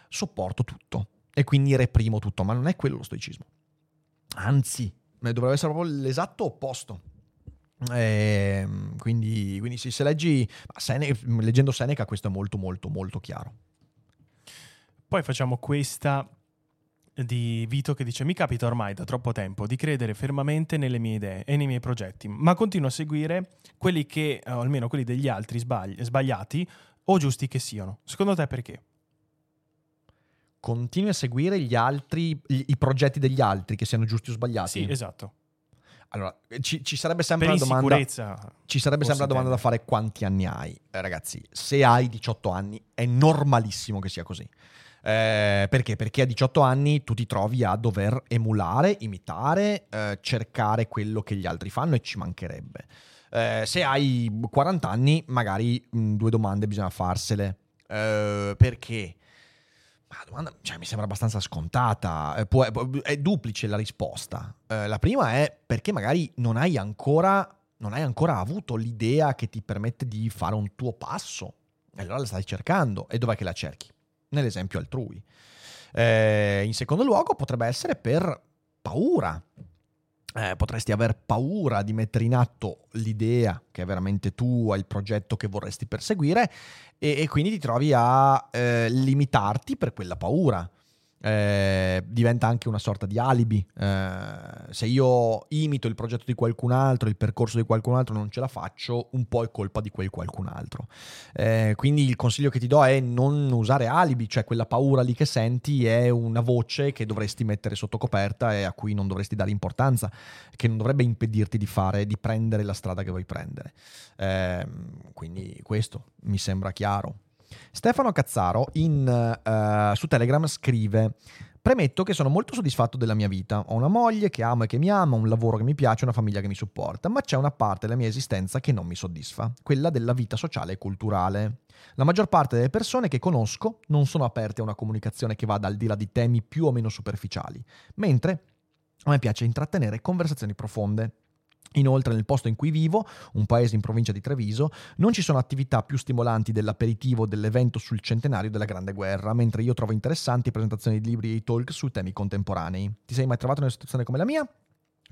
Speaker 1: sopporto tutto e quindi reprimo tutto, ma non è quello lo stoicismo. Anzi, eh, dovrebbe essere proprio l'esatto opposto. Ehm, quindi, quindi sì, se leggi Sene- leggendo Seneca questo è molto molto molto chiaro.
Speaker 3: Poi facciamo questa di Vito che dice mi capita ormai da troppo tempo di credere fermamente nelle mie idee e nei miei progetti, ma continuo a seguire quelli che, o almeno quelli degli altri sbagli- sbagliati o giusti che siano. Secondo te perché?
Speaker 1: Continui a seguire gli altri, i, i progetti degli altri, che siano giusti o sbagliati.
Speaker 3: Sì, esatto.
Speaker 1: Allora, ci, ci sarebbe sempre la domanda. Ci sarebbe sempre la domanda da fare quanti anni hai. Eh, ragazzi, se hai 18 anni è normalissimo che sia così. Eh, perché? Perché a 18 anni tu ti trovi a dover emulare, imitare, eh, cercare quello che gli altri fanno e ci mancherebbe. Eh, se hai 40 anni, magari mh, due domande bisogna farsele. Eh, perché? Ma domanda cioè, mi sembra abbastanza scontata. Eh, può- è duplice la risposta. Eh, la prima è perché magari non hai ancora non hai ancora avuto l'idea che ti permette di fare un tuo passo. E allora la stai cercando. E dov'è che la cerchi? Nell'esempio altrui. Eh, in secondo luogo potrebbe essere per paura. Eh, potresti aver paura di mettere in atto l'idea che è veramente tua, il progetto che vorresti perseguire e, e quindi ti trovi a eh, limitarti per quella paura. Eh, diventa anche una sorta di alibi. Eh, se io imito il progetto di qualcun altro, il percorso di qualcun altro, non ce la faccio, un po' è colpa di quel qualcun altro. Eh, quindi il consiglio che ti do è non usare alibi, cioè quella paura lì che senti è una voce che dovresti mettere sotto coperta e a cui non dovresti dare importanza, che non dovrebbe impedirti di fare, di prendere la strada che vuoi prendere. Eh, quindi questo mi sembra chiaro. Stefano Cazzaro in, eh, su Telegram scrive: Premetto che sono molto soddisfatto della mia vita. Ho una moglie che amo e che mi ama, un lavoro che mi piace, una famiglia che mi supporta, ma c'è una parte della mia esistenza che non mi soddisfa, quella della vita sociale e culturale. La maggior parte delle persone che conosco non sono aperte a una comunicazione che vada al di là di temi più o meno superficiali, mentre a me piace intrattenere conversazioni profonde. Inoltre nel posto in cui vivo, un paese in provincia di Treviso, non ci sono attività più stimolanti dell'aperitivo dell'evento sul centenario della Grande Guerra, mentre io trovo interessanti presentazioni di libri e talk su temi contemporanei. Ti sei mai trovato in una situazione come la mia?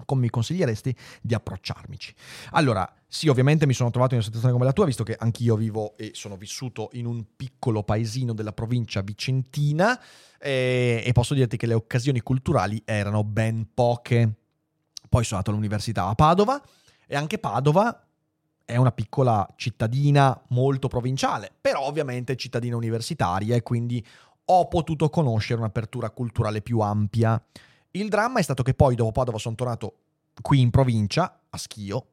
Speaker 1: Come mi consiglieresti di approcciarmici? Allora, sì, ovviamente mi sono trovato in una situazione come la tua, visto che anch'io vivo e sono vissuto in un piccolo paesino della provincia vicentina e, e posso dirti che le occasioni culturali erano ben poche. Poi sono andato all'università a Padova E anche Padova è una piccola cittadina molto provinciale, però ovviamente cittadina universitaria e quindi ho potuto conoscere un'apertura culturale più ampia. Il dramma è stato che poi dopo Padova sono tornato qui in provincia, a Schio,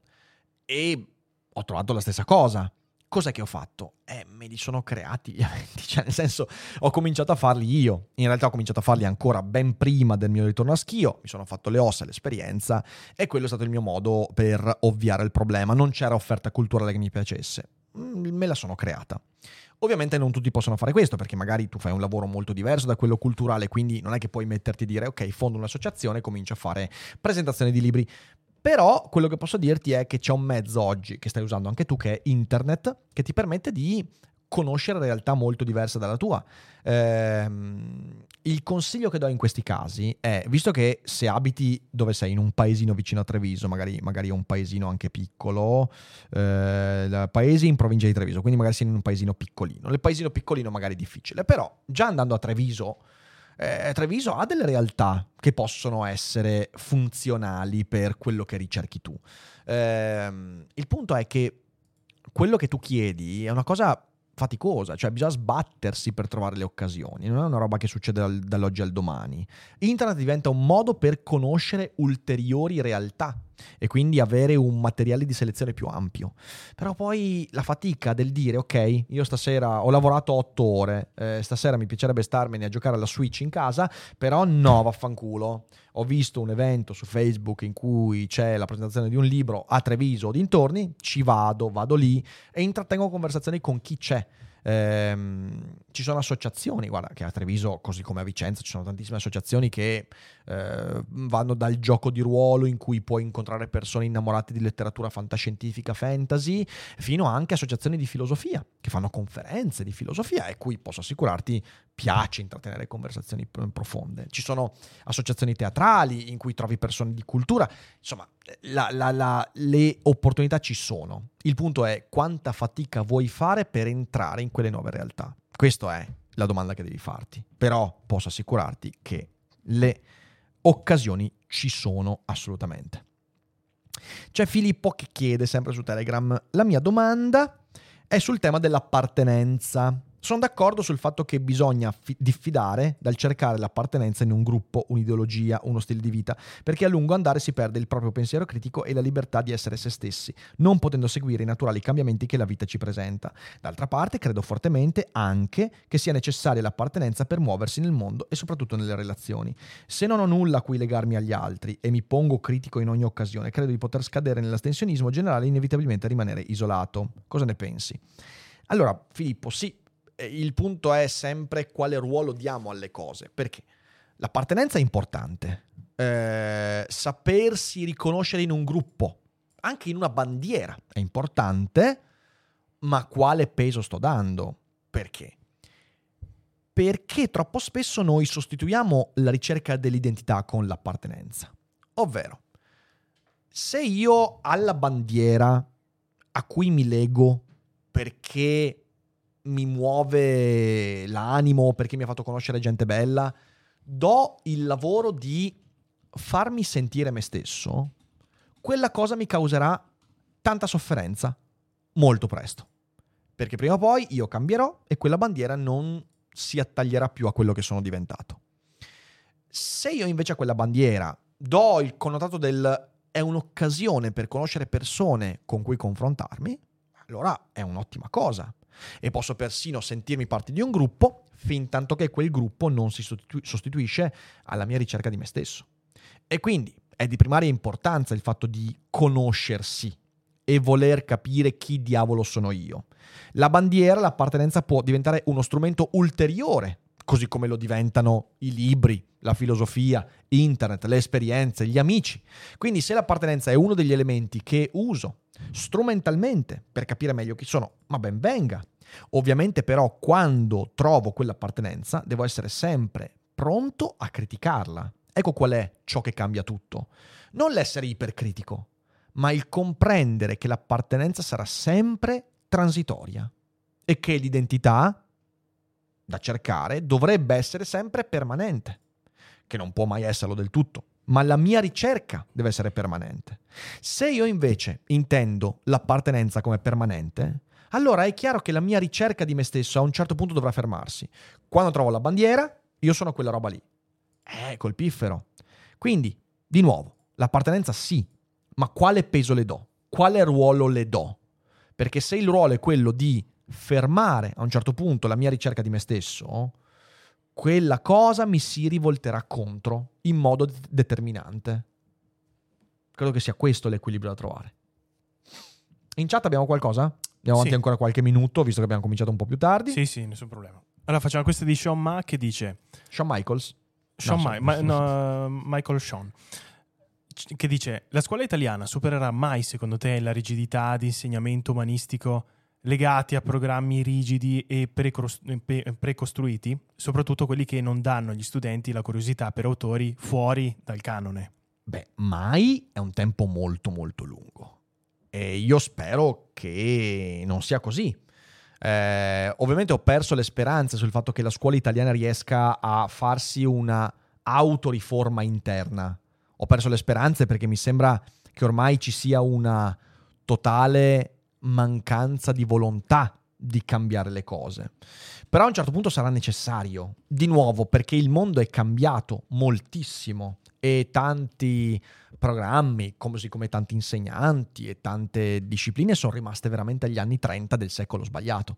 Speaker 1: e ho trovato la stessa cosa. Cos'è che ho fatto? Eh, me li sono creati gli [laughs] eventi, cioè nel senso ho cominciato a farli io. In realtà ho cominciato a farli ancora ben prima del mio ritorno a Schio, mi sono fatto le ossa, l'esperienza e quello è stato il mio modo per ovviare il problema. Non c'era offerta culturale che mi piacesse, mm, me la sono creata. Ovviamente non tutti possono fare questo perché magari tu fai un lavoro molto diverso da quello culturale, quindi non è che puoi metterti a dire ok, fondo un'associazione e comincio a fare presentazioni di libri. Però quello che posso dirti è che c'è un mezzo oggi che stai usando anche tu, che è internet, che ti permette di conoscere realtà molto diverse dalla tua. Ehm, il consiglio che do in questi casi è, visto che se abiti dove sei, in un paesino vicino a Treviso, magari, magari un paesino anche piccolo, eh, paesi in provincia di Treviso, quindi magari sei in un paesino piccolino. Nel paesino piccolino magari è difficile, però già andando a Treviso eh, Treviso ha delle realtà che possono essere funzionali per quello che ricerchi tu. Eh, il punto è che quello che tu chiedi è una cosa faticosa, cioè bisogna sbattersi per trovare le occasioni, non è una roba che succede dal, dall'oggi al domani. Internet diventa un modo per conoscere ulteriori realtà e quindi avere un materiale di selezione più ampio. Però poi la fatica del dire ok, io stasera ho lavorato otto ore, eh, stasera mi piacerebbe starmene a giocare alla Switch in casa, però no, vaffanculo. Ho visto un evento su Facebook in cui c'è la presentazione di un libro a Treviso o dintorni, ci vado, vado lì e intrattengo conversazioni con chi c'è. Ehm, ci sono associazioni, guarda che a Treviso, così come a Vicenza, ci sono tantissime associazioni che eh, vanno dal gioco di ruolo in cui puoi incontrare persone innamorate di letteratura fantascientifica, fantasy, fino anche associazioni di filosofia che fanno conferenze di filosofia e cui posso assicurarti piace intrattenere conversazioni profonde. Ci sono associazioni teatrali in cui trovi persone di cultura, insomma, la, la, la, le opportunità ci sono. Il punto è quanta fatica vuoi fare per entrare in quelle nuove realtà. Questa è la domanda che devi farti. Però posso assicurarti che le occasioni ci sono assolutamente. C'è Filippo che chiede sempre su Telegram, la mia domanda è sul tema dell'appartenenza. Sono d'accordo sul fatto che bisogna fi- diffidare dal cercare l'appartenenza in un gruppo, un'ideologia, uno stile di vita, perché a lungo andare si perde il proprio pensiero critico e la libertà di essere se stessi, non potendo seguire i naturali cambiamenti che la vita ci presenta. D'altra parte, credo fortemente anche che sia necessaria l'appartenenza per muoversi nel mondo e soprattutto nelle relazioni. Se non ho nulla a cui legarmi agli altri e mi pongo critico in ogni occasione, credo di poter scadere nell'astensionismo generale e inevitabilmente rimanere isolato. Cosa ne pensi? Allora, Filippo, sì, il punto è sempre quale ruolo diamo alle cose, perché l'appartenenza è importante, eh, sapersi riconoscere in un gruppo, anche in una bandiera è importante, ma quale peso sto dando? Perché? Perché troppo spesso noi sostituiamo la ricerca dell'identità con l'appartenenza. Ovvero, se io alla bandiera a cui mi lego perché mi muove l'animo, perché mi ha fatto conoscere gente bella, do il lavoro di farmi sentire me stesso, quella cosa mi causerà tanta sofferenza molto presto. Perché prima o poi io cambierò e quella bandiera non si attaglierà più a quello che sono diventato. Se io invece a quella bandiera do il connotato del è un'occasione per conoscere persone con cui confrontarmi, allora è un'ottima cosa e posso persino sentirmi parte di un gruppo fin tanto che quel gruppo non si sostitu- sostituisce alla mia ricerca di me stesso. E quindi è di primaria importanza il fatto di conoscersi e voler capire chi diavolo sono io. La bandiera, l'appartenenza può diventare uno strumento ulteriore, così come lo diventano i libri, la filosofia, internet, le esperienze, gli amici. Quindi se l'appartenenza è uno degli elementi che uso strumentalmente per capire meglio chi sono, ma ben venga. Ovviamente però quando trovo quell'appartenenza devo essere sempre pronto a criticarla. Ecco qual è ciò che cambia tutto. Non l'essere ipercritico, ma il comprendere che l'appartenenza sarà sempre transitoria e che l'identità da cercare dovrebbe essere sempre permanente, che non può mai esserlo del tutto, ma la mia ricerca deve essere permanente. Se io invece intendo l'appartenenza come permanente, allora è chiaro che la mia ricerca di me stesso a un certo punto dovrà fermarsi. Quando trovo la bandiera, io sono quella roba lì. Eh, col piffero. Quindi, di nuovo, l'appartenenza sì, ma quale peso le do? Quale ruolo le do? Perché se il ruolo è quello di fermare a un certo punto la mia ricerca di me stesso, quella cosa mi si rivolterà contro in modo de- determinante. Credo che sia questo l'equilibrio da trovare. In chat abbiamo qualcosa? Andiamo avanti
Speaker 3: Sì.
Speaker 1: ancora qualche minuto, visto che abbiamo cominciato un po' più tardi.
Speaker 3: Sì, sì, nessun problema. Allora facciamo questa di Sean Ma che dice...
Speaker 1: Shawn Michaels.
Speaker 3: Sean
Speaker 1: No,
Speaker 3: Ma- Ma- no, Michael Sean che dice la scuola italiana supererà mai secondo te la rigidità di insegnamento umanistico legati a programmi rigidi e precostruiti soprattutto quelli che non danno agli studenti la curiosità per autori fuori dal canone
Speaker 1: Beh, mai è un tempo molto molto lungo. E io spero che non sia così. Eh, ovviamente ho perso le speranze sul fatto che la scuola italiana riesca a farsi una autoriforma interna. Ho perso le speranze perché mi sembra che ormai ci sia una totale mancanza di volontà di cambiare le cose. Però a un certo punto sarà necessario, di nuovo, perché il mondo è cambiato moltissimo e tanti programmi, così come tanti insegnanti e tante discipline sono rimaste veramente agli anni 30 del secolo sbagliato.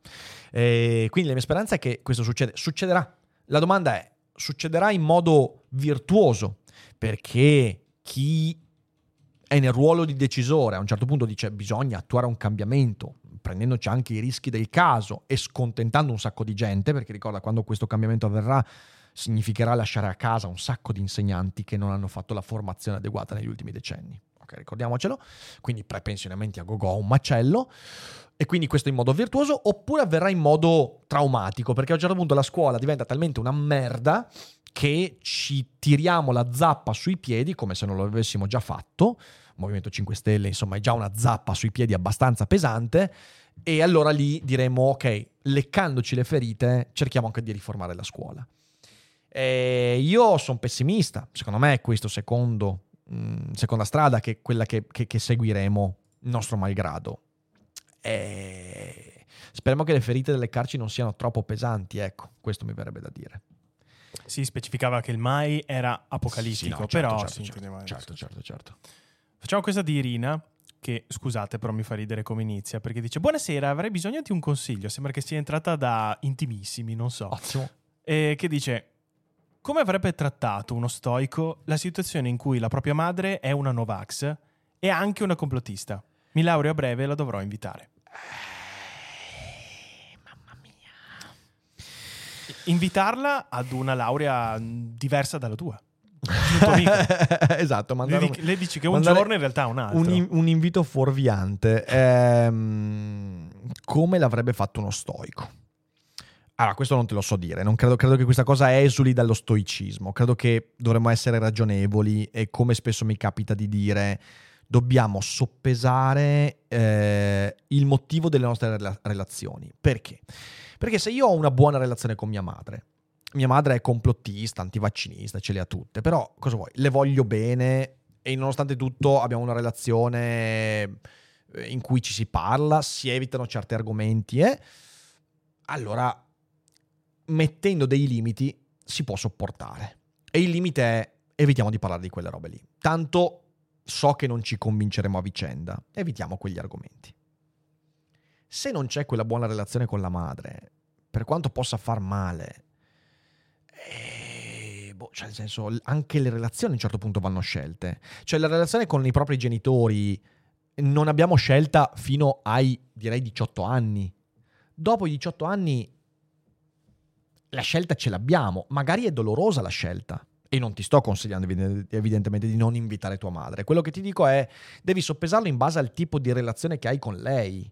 Speaker 1: E quindi la mia speranza è che questo succede. Succederà. La domanda è, succederà in modo virtuoso? Perché chi è nel ruolo di decisore a un certo punto dice bisogna attuare un cambiamento, prendendoci anche i rischi del caso e scontentando un sacco di gente, perché ricorda quando questo cambiamento avverrà significherà lasciare a casa un sacco di insegnanti che non hanno fatto la formazione adeguata negli ultimi decenni. Ok, ricordiamocelo. Quindi prepensionamenti a gogo, un macello. E quindi questo in modo virtuoso, oppure avverrà in modo traumatico, perché a un certo punto la scuola diventa talmente una merda che ci tiriamo la zappa sui piedi come se non lo avessimo già fatto. Movimento 5 Stelle, insomma, è già una zappa sui piedi abbastanza pesante. E allora lì diremo: ok, leccandoci le ferite, cerchiamo anche di riformare la scuola. E io sono pessimista. Secondo me, questo secondo, mh, seconda strada, che è quella che, che- che seguiremo, nostro malgrado. E speriamo che le ferite delle carci non siano troppo pesanti. Ecco, questo mi verrebbe da dire.
Speaker 3: Si specificava che il mai era
Speaker 1: Sì,
Speaker 3: apocalittico
Speaker 1: no, certo,
Speaker 3: però
Speaker 1: certo,
Speaker 3: si
Speaker 1: certo,
Speaker 3: intendeva-
Speaker 1: certo, certo, certo.
Speaker 3: Facciamo questa di Irina, che scusate, però mi fa ridere come inizia, perché dice: Buonasera, avrei bisogno di un consiglio. Sembra che sia entrata da intimissimi, non so.
Speaker 1: Ottimo.
Speaker 3: E che dice: Come avrebbe trattato uno stoico la situazione in cui la propria madre è una Novax e anche una complottista? Mi laureo a breve e la dovrò invitare.
Speaker 1: Mamma mia.
Speaker 3: Invitarla ad una laurea mh, diversa dalla tua. [laughs]
Speaker 1: Esatto,
Speaker 3: Le,
Speaker 1: mandare
Speaker 3: dic- le dici che un giorno in realtà è un altro.
Speaker 1: un, un invito fuorviante. Ehm, come l'avrebbe fatto uno stoico? Allora, questo non te lo so dire. Non credo, credo che questa cosa esuli dallo stoicismo. Credo che dovremmo essere ragionevoli e, come spesso mi capita di dire, dobbiamo soppesare eh, il motivo delle nostre rela- relazioni. Perché? Perché se io ho una buona relazione con mia madre, mia madre è complottista, antivaccinista, ce le ha tutte, però cosa vuoi? Le voglio bene e nonostante tutto abbiamo una relazione eh, in cui ci si parla, si evitano certi argomenti e allora mettendo dei limiti si può sopportare. E il limite è evitiamo di parlare di quelle robe lì. Tanto so che non ci convinceremo a vicenda, evitiamo quegli argomenti. Se non c'è quella buona relazione con la madre, per quanto possa far male, eh, boh, cioè nel senso, anche le relazioni a un certo punto vanno scelte. Cioè la relazione con i propri genitori non abbiamo scelta fino ai, direi, 18 anni. Dopo i 18 anni la scelta ce l'abbiamo. Magari è dolorosa la scelta. E non ti sto consigliando eviden- evidentemente di non invitare tua madre. Quello che ti dico è, devi soppesarlo in base al tipo di relazione che hai con lei.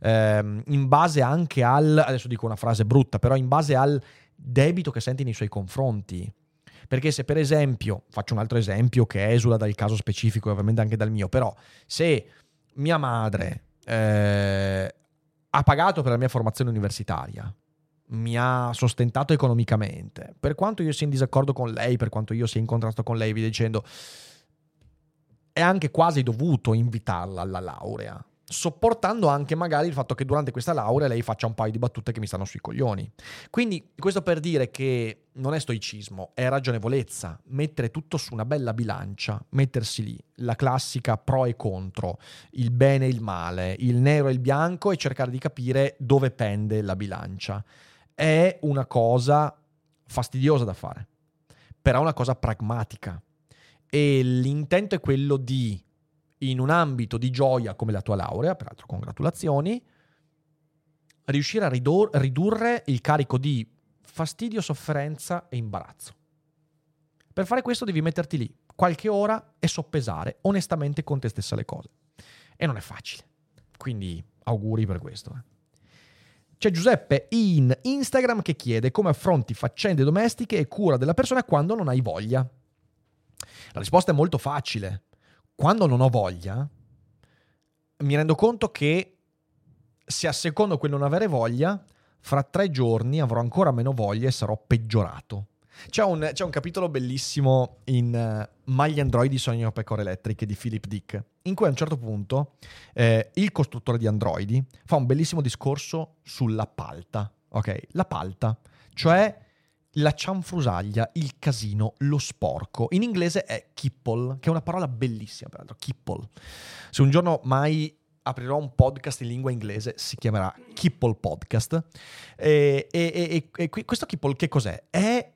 Speaker 1: Ehm, in base anche al, adesso dico una frase brutta, però in base al debito che senti nei suoi confronti. Perché se per esempio, faccio un altro esempio che esula dal caso specifico e ovviamente anche dal mio, però se mia madre eh, ha pagato per la mia formazione universitaria, mi ha sostentato economicamente, per quanto io sia in disaccordo con lei, per quanto io sia in contrasto con lei, vi dicendo, è anche quasi dovuto invitarla alla laurea, sopportando anche magari il fatto che durante questa laurea lei faccia un paio di battute che mi stanno sui coglioni. Quindi questo per dire che non è stoicismo, è ragionevolezza, mettere tutto su una bella bilancia, mettersi lì, la classica pro e contro, il bene e il male, il nero e il bianco e cercare di capire dove pende la bilancia. È una cosa fastidiosa da fare, però è una cosa pragmatica. E l'intento è quello di in un ambito di gioia come la tua laurea, peraltro congratulazioni, riuscire a ridor- ridurre il carico di fastidio, sofferenza e imbarazzo. Per fare questo devi metterti lì qualche ora e soppesare onestamente con te stessa le cose. E non è facile. Quindi auguri per questo. Eh. C'è Giuseppe in Instagram che chiede come affronti faccende domestiche e cura della persona quando non hai voglia. La risposta è molto facile quando non ho voglia, mi rendo conto che se assecondo quel non avere voglia, fra tre giorni avrò ancora meno voglia e sarò peggiorato. C'è un, c'è un capitolo bellissimo in uh, Ma gli androidi sognano pecore elettriche di Philip Dick, in cui a un certo punto eh, il costruttore di androidi fa un bellissimo discorso sulla palta. Ok, la palta, cioè la cianfrusaglia, il casino, lo sporco. In inglese è kipple, che è una parola bellissima, peraltro, kipple. Se un giorno mai aprirò un podcast in lingua inglese, si chiamerà Kipple Podcast. E, e, e, e questo Kipple che cos'è? È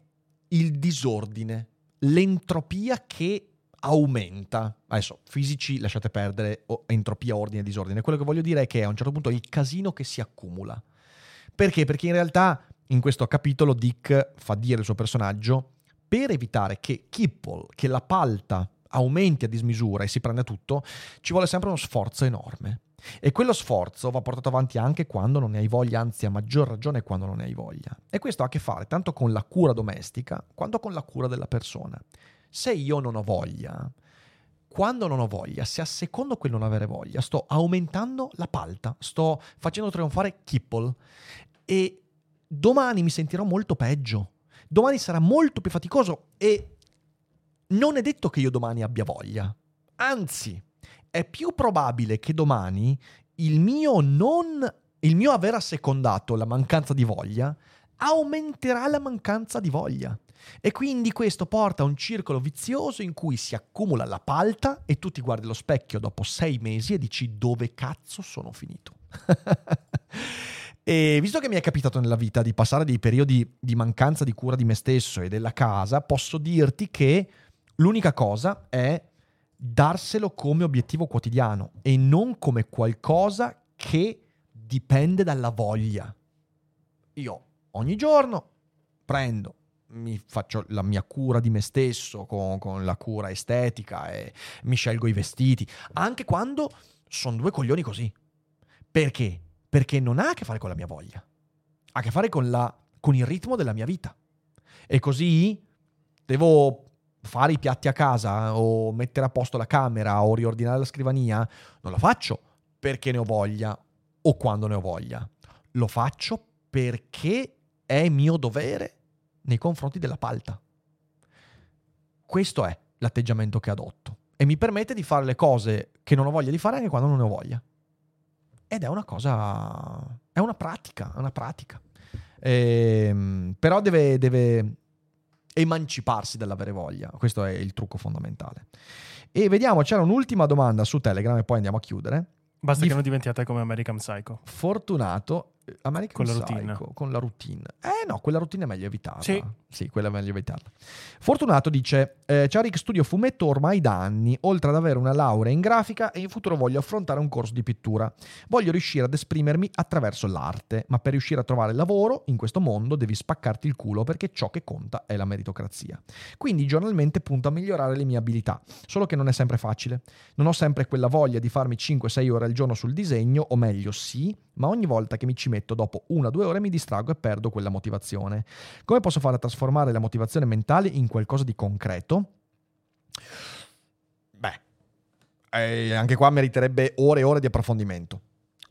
Speaker 1: il disordine, l'entropia che aumenta. Adesso, fisici, lasciate perdere, entropia, ordine, disordine. Quello che voglio dire è che a un certo punto è il casino che si accumula. Perché? Perché in realtà in questo capitolo Dick fa dire il suo personaggio per evitare che Kipple, che la palta aumenti a dismisura e si prenda tutto, ci vuole sempre uno sforzo enorme. E quello sforzo va portato avanti anche quando non ne hai voglia, anzi a maggior ragione quando non ne hai voglia. E questo ha a che fare tanto con la cura domestica quanto con la cura della persona. Se io non ho voglia, quando non ho voglia, se a secondo quel non avere voglia, sto aumentando la palta, sto facendo trionfare Kipple e domani mi sentirò molto peggio, domani sarà molto più faticoso e non è detto che io domani abbia voglia. Anzi, è più probabile che domani il mio non il mio aver assecondato la mancanza di voglia aumenterà la mancanza di voglia. E quindi questo porta a un circolo vizioso in cui si accumula la palta e tu ti guardi allo specchio dopo sei mesi e dici dove cazzo sono finito. [laughs] E visto che mi è capitato nella vita di passare dei periodi di mancanza di cura di me stesso e della casa, posso dirti che l'unica cosa è darselo come obiettivo quotidiano e non come qualcosa che dipende dalla voglia. Io ogni giorno prendo, mi faccio la mia cura di me stesso con, con la cura estetica e mi scelgo i vestiti, anche quando sono due coglioni così. Perché? perché non ha a che fare con la mia voglia, ha a che fare con, la, con il ritmo della mia vita. E così devo fare i piatti a casa o mettere a posto la camera o riordinare la scrivania, non lo faccio perché ne ho voglia o quando ne ho voglia. Lo faccio perché è mio dovere nei confronti della palta. Questo è l'atteggiamento che adotto e mi permette di fare le cose che non ho voglia di fare anche quando non ne ho voglia. Ed è una cosa, è una pratica, è una pratica. Ehm, però deve, deve emanciparsi dall'avere voglia, questo è il trucco fondamentale. E vediamo, c'era un'ultima domanda su Telegram e poi andiamo a chiudere.
Speaker 3: Basta che non diventiate come American Psycho.
Speaker 1: Fortunato American
Speaker 3: con la
Speaker 1: Psycho,
Speaker 3: routine.
Speaker 1: Con la routine. Eh no, quella routine è meglio evitarla.
Speaker 3: Sì.
Speaker 1: Sì, quella è meglio evitarla. Fortunato dice, eh, ciao Rick, studio fumetto ormai da anni, oltre ad avere una laurea in grafica e in futuro voglio affrontare un corso di pittura. Voglio riuscire ad esprimermi attraverso l'arte, ma per riuscire a trovare lavoro in questo mondo devi spaccarti il culo perché ciò che conta è la meritocrazia. Quindi giornalmente punto a migliorare le mie abilità, solo che non è sempre facile. Non ho sempre quella voglia di farmi 5-6 ore al giorno sul disegno, o meglio sì, ma ogni volta che mi ci metto dopo una o due ore mi distraggo e perdo quella motivazione. Come posso fare a trasformare la motivazione mentale in qualcosa di concreto? Beh, eh, anche qua meriterebbe ore e ore di approfondimento.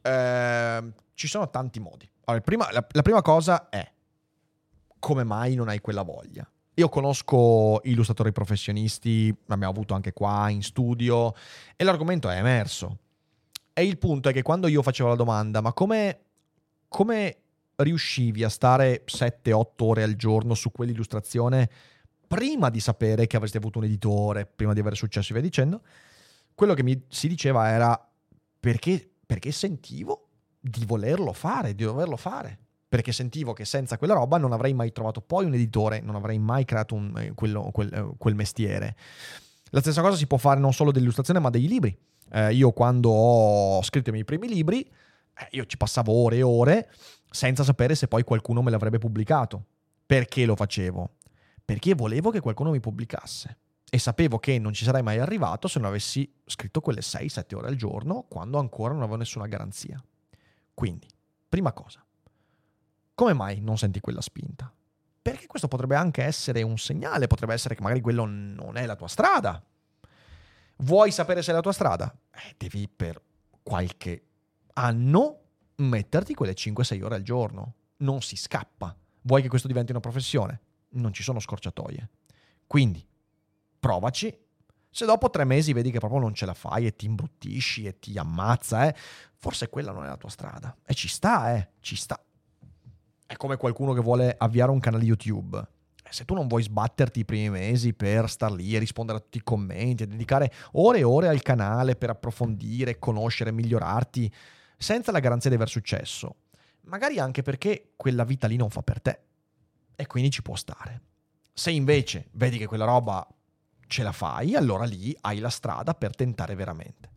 Speaker 1: Ehm, ci sono tanti modi. Allora, prima- la, la prima cosa è come mai non hai quella voglia? Io conosco illustratori professionisti, abbiamo avuto anche qua in studio, e l'argomento è emerso. E il punto è che quando io facevo la domanda, ma come, come riuscivi a stare 7-8 ore al giorno su quell'illustrazione prima di sapere che avresti avuto un editore, prima di avere successo e via dicendo, quello che mi si diceva era perché, perché sentivo di volerlo fare, di doverlo fare. Perché sentivo che senza quella roba non avrei mai trovato poi un editore, non avrei mai creato un- eh, quello- quel, eh, quel mestiere. La stessa cosa si può fare non solo dell'illustrazione, ma dei libri. Eh, io quando ho scritto i miei primi libri, eh, io ci passavo ore e ore senza sapere se poi qualcuno me l'avrebbe pubblicato. Perché lo facevo? Perché volevo che qualcuno mi pubblicasse. E sapevo che non ci sarei mai arrivato se non avessi scritto quelle 6-7 ore al giorno, quando ancora non avevo nessuna garanzia. Quindi, prima cosa, come mai non senti quella spinta? Perché questo potrebbe anche essere un segnale, potrebbe essere che magari quello non è la tua strada. Vuoi sapere se è la tua strada? Eh, devi per qualche anno metterti quelle 5-6 ore al giorno. Non si scappa. Vuoi che questo diventi una professione? Non ci sono scorciatoie. Quindi, provaci. Se dopo tre mesi vedi che proprio non ce la fai e ti imbruttisci e ti ammazza, eh, forse quella non è la tua strada. E ci sta, eh, ci sta. È come qualcuno che vuole avviare un canale YouTube. Se tu non vuoi sbatterti i primi mesi per star lì e rispondere a tutti i commenti, e dedicare ore e ore al canale per approfondire, conoscere, migliorarti, senza la garanzia di aver successo, magari anche perché quella vita lì non fa per te. E quindi ci può stare. Se invece vedi che quella roba ce la fai, allora lì hai la strada per tentare veramente.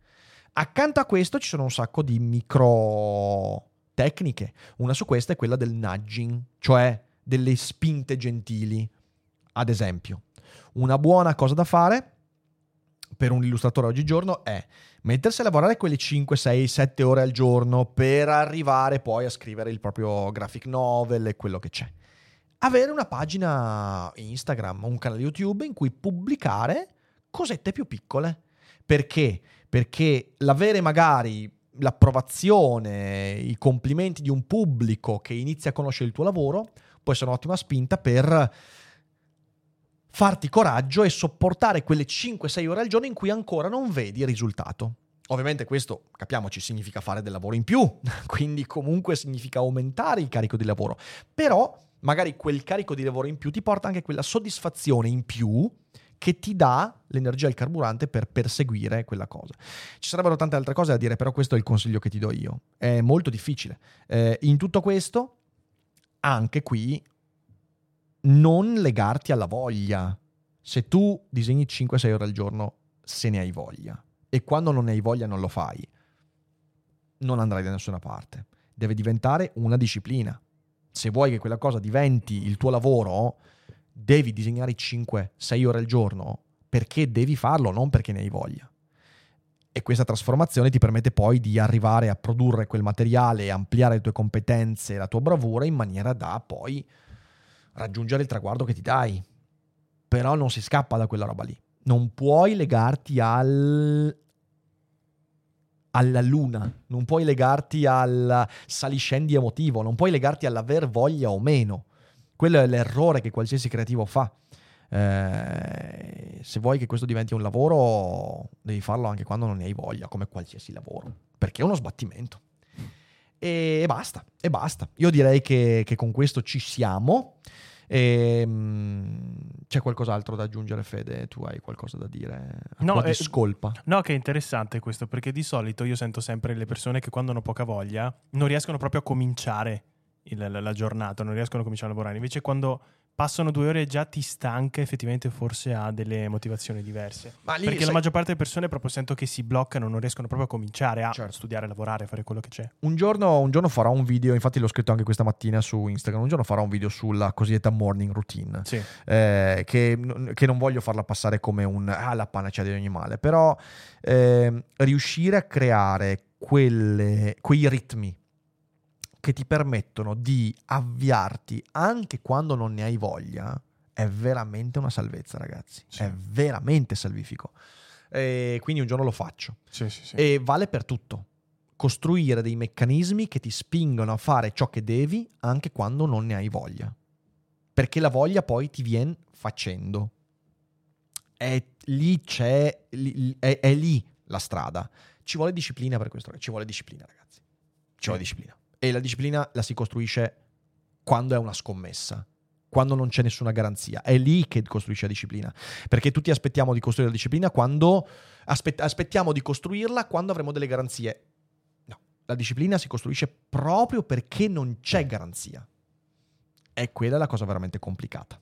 Speaker 1: Accanto a questo ci sono un sacco di micro tecniche. Una su queste è quella del nudging, cioè delle spinte gentili. Ad esempio, una buona cosa da fare per un illustratore oggigiorno è mettersi a lavorare quelle 5, 6, 7 ore al giorno per arrivare poi a scrivere il proprio graphic novel e quello che c'è. Avere una pagina Instagram, un canale YouTube in cui pubblicare cosette più piccole. Perché? Perché l'avere magari l'approvazione, i complimenti di un pubblico che inizia a conoscere il tuo lavoro può essere un'ottima spinta per farti coraggio e sopportare quelle 5-6 ore al giorno in cui ancora non vedi il risultato. Ovviamente questo, capiamoci, significa fare del lavoro in più, [laughs] quindi comunque significa aumentare il carico di lavoro, però magari quel carico di lavoro in più ti porta anche quella soddisfazione in più che ti dà l'energia e il carburante per perseguire quella cosa. Ci sarebbero tante altre cose da dire, però questo è il consiglio che ti do io. È molto difficile. Eh, in tutto questo, anche qui, non legarti alla voglia. Se tu disegni 5-6 ore al giorno, se ne hai voglia, e quando non ne hai voglia non lo fai, non andrai da nessuna parte. Deve diventare una disciplina. Se vuoi che quella cosa diventi il tuo lavoro, devi disegnare 5-6 ore al giorno perché devi farlo, non perché ne hai voglia. E questa trasformazione ti permette poi di arrivare a produrre quel materiale ampliare le tue competenze e la tua bravura in maniera da poi raggiungere il traguardo che ti dai. Però non si scappa da quella roba lì. Non puoi legarti al alla luna, non puoi legarti al saliscendi emotivo, non puoi legarti all'aver voglia o meno. Quello è l'errore che qualsiasi creativo fa. Eh, se vuoi che questo diventi un lavoro, devi farlo anche quando non ne hai voglia, come qualsiasi lavoro, perché è uno sbattimento. E basta, e basta. Io direi che, che con questo ci siamo. E, mm, c'è qualcos'altro da aggiungere, Fede? Tu hai qualcosa da dire? A
Speaker 3: No, eh,
Speaker 1: discolpa.
Speaker 3: No, che è interessante questo, perché di solito io sento sempre le persone che quando hanno poca voglia non riescono proprio a cominciare il- la, giornata, non riescono a cominciare a lavorare. Invece quando passano due ore e già ti stanca, effettivamente forse ha delle motivazioni diverse.
Speaker 1: Lì,
Speaker 3: perché
Speaker 1: sai-
Speaker 3: la maggior parte delle persone proprio sento che si bloccano, non riescono proprio a cominciare a
Speaker 1: Certo.
Speaker 3: studiare, lavorare, fare quello che c'è.
Speaker 1: Un giorno, un giorno farò un video, infatti l'ho scritto anche questa mattina su Instagram, un giorno farò un video sulla cosiddetta morning routine,
Speaker 3: Sì.
Speaker 1: eh, che, che non voglio farla passare come un ah, la panacea di ogni male, però ehm, riuscire a creare quelle- quei ritmi che ti permettono di avviarti anche quando non ne hai voglia è veramente una salvezza, ragazzi.
Speaker 3: Sì.
Speaker 1: È veramente salvifico. E quindi un giorno lo faccio.
Speaker 3: Sì, sì.
Speaker 1: E vale per tutto. costruire dei meccanismi che ti spingono a fare ciò che devi anche quando non ne hai voglia. Perché la voglia poi ti viene facendo. È lì c'è, è, è lì la strada. Ci vuole disciplina per questo, ci vuole disciplina ragazzi. Ci vuole disciplina. E la disciplina la si costruisce quando è una scommessa quando non c'è nessuna garanzia. È lì che costruisce la disciplina. Perché tutti aspettiamo di costruire la disciplina quando aspett- aspettiamo di costruirla quando avremo delle garanzie. No, la disciplina si costruisce proprio perché non c'è garanzia. E quella è la cosa veramente complicata.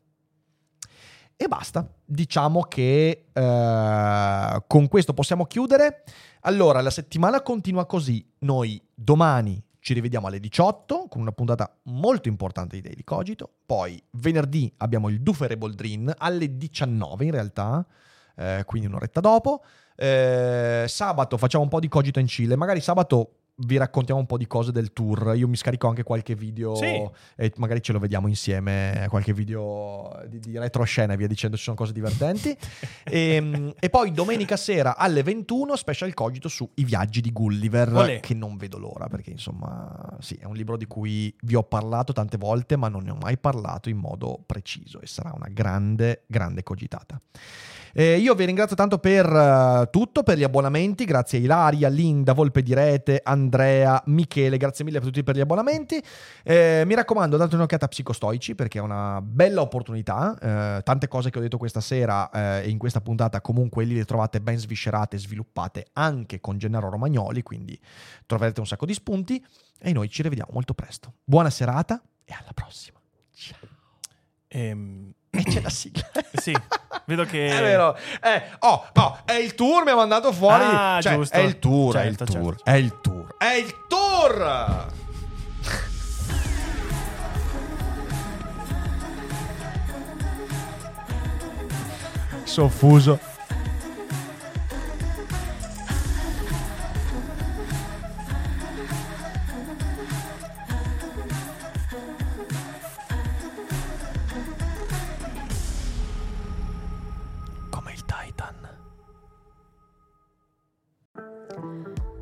Speaker 1: E basta, diciamo che eh, con questo possiamo chiudere. Allora, la settimana continua così. Noi domani ci rivediamo alle 18 con una puntata molto importante di Daily Cogito. Poi venerdì abbiamo il Duferable Dream alle 19 in realtà, eh, quindi un'oretta dopo. Eh, sabato facciamo un po' di Cogito in Cile. Magari sabato vi raccontiamo un po' di cose del tour. Io mi scarico anche qualche video
Speaker 3: Sì.
Speaker 1: e magari ce lo vediamo insieme, qualche video di, di retroscena e via dicendo, ci sono cose divertenti. [laughs] e, e poi domenica sera alle 21 special cogito su I viaggi di Gulliver,
Speaker 3: Olè.
Speaker 1: che non vedo l'ora perché insomma sì, è un libro di cui vi ho parlato tante volte ma non ne ho mai parlato in modo preciso e sarà una grande, grande cogitata. Eh, io vi ringrazio tanto per eh, tutto, per gli abbonamenti, grazie a Ilaria, Linda, Volpe di Rete, Andrea, Michele, grazie mille per tutti per gli abbonamenti. Eh, mi raccomando, date un'occhiata a Psicostoici perché è una bella opportunità. Eh, tante cose che ho detto questa sera eh, e in questa puntata comunque lì le trovate ben sviscerate, sviluppate anche con Gennaro Romagnoli, quindi troverete un sacco di spunti e noi ci rivediamo molto presto. Buona serata e alla prossima. Ciao.
Speaker 3: Ehm,
Speaker 1: E c'è la sigla.
Speaker 3: sì, vedo che... [laughs]
Speaker 1: È vero. Eh, oh, oh, è il tour, mi ha mandato fuori.
Speaker 3: Ah,
Speaker 1: Cioè,
Speaker 3: giusto.
Speaker 1: È il tour, è il
Speaker 3: Certo,
Speaker 1: tour,
Speaker 3: certo.
Speaker 1: è il tour. È il tour! Soffuso.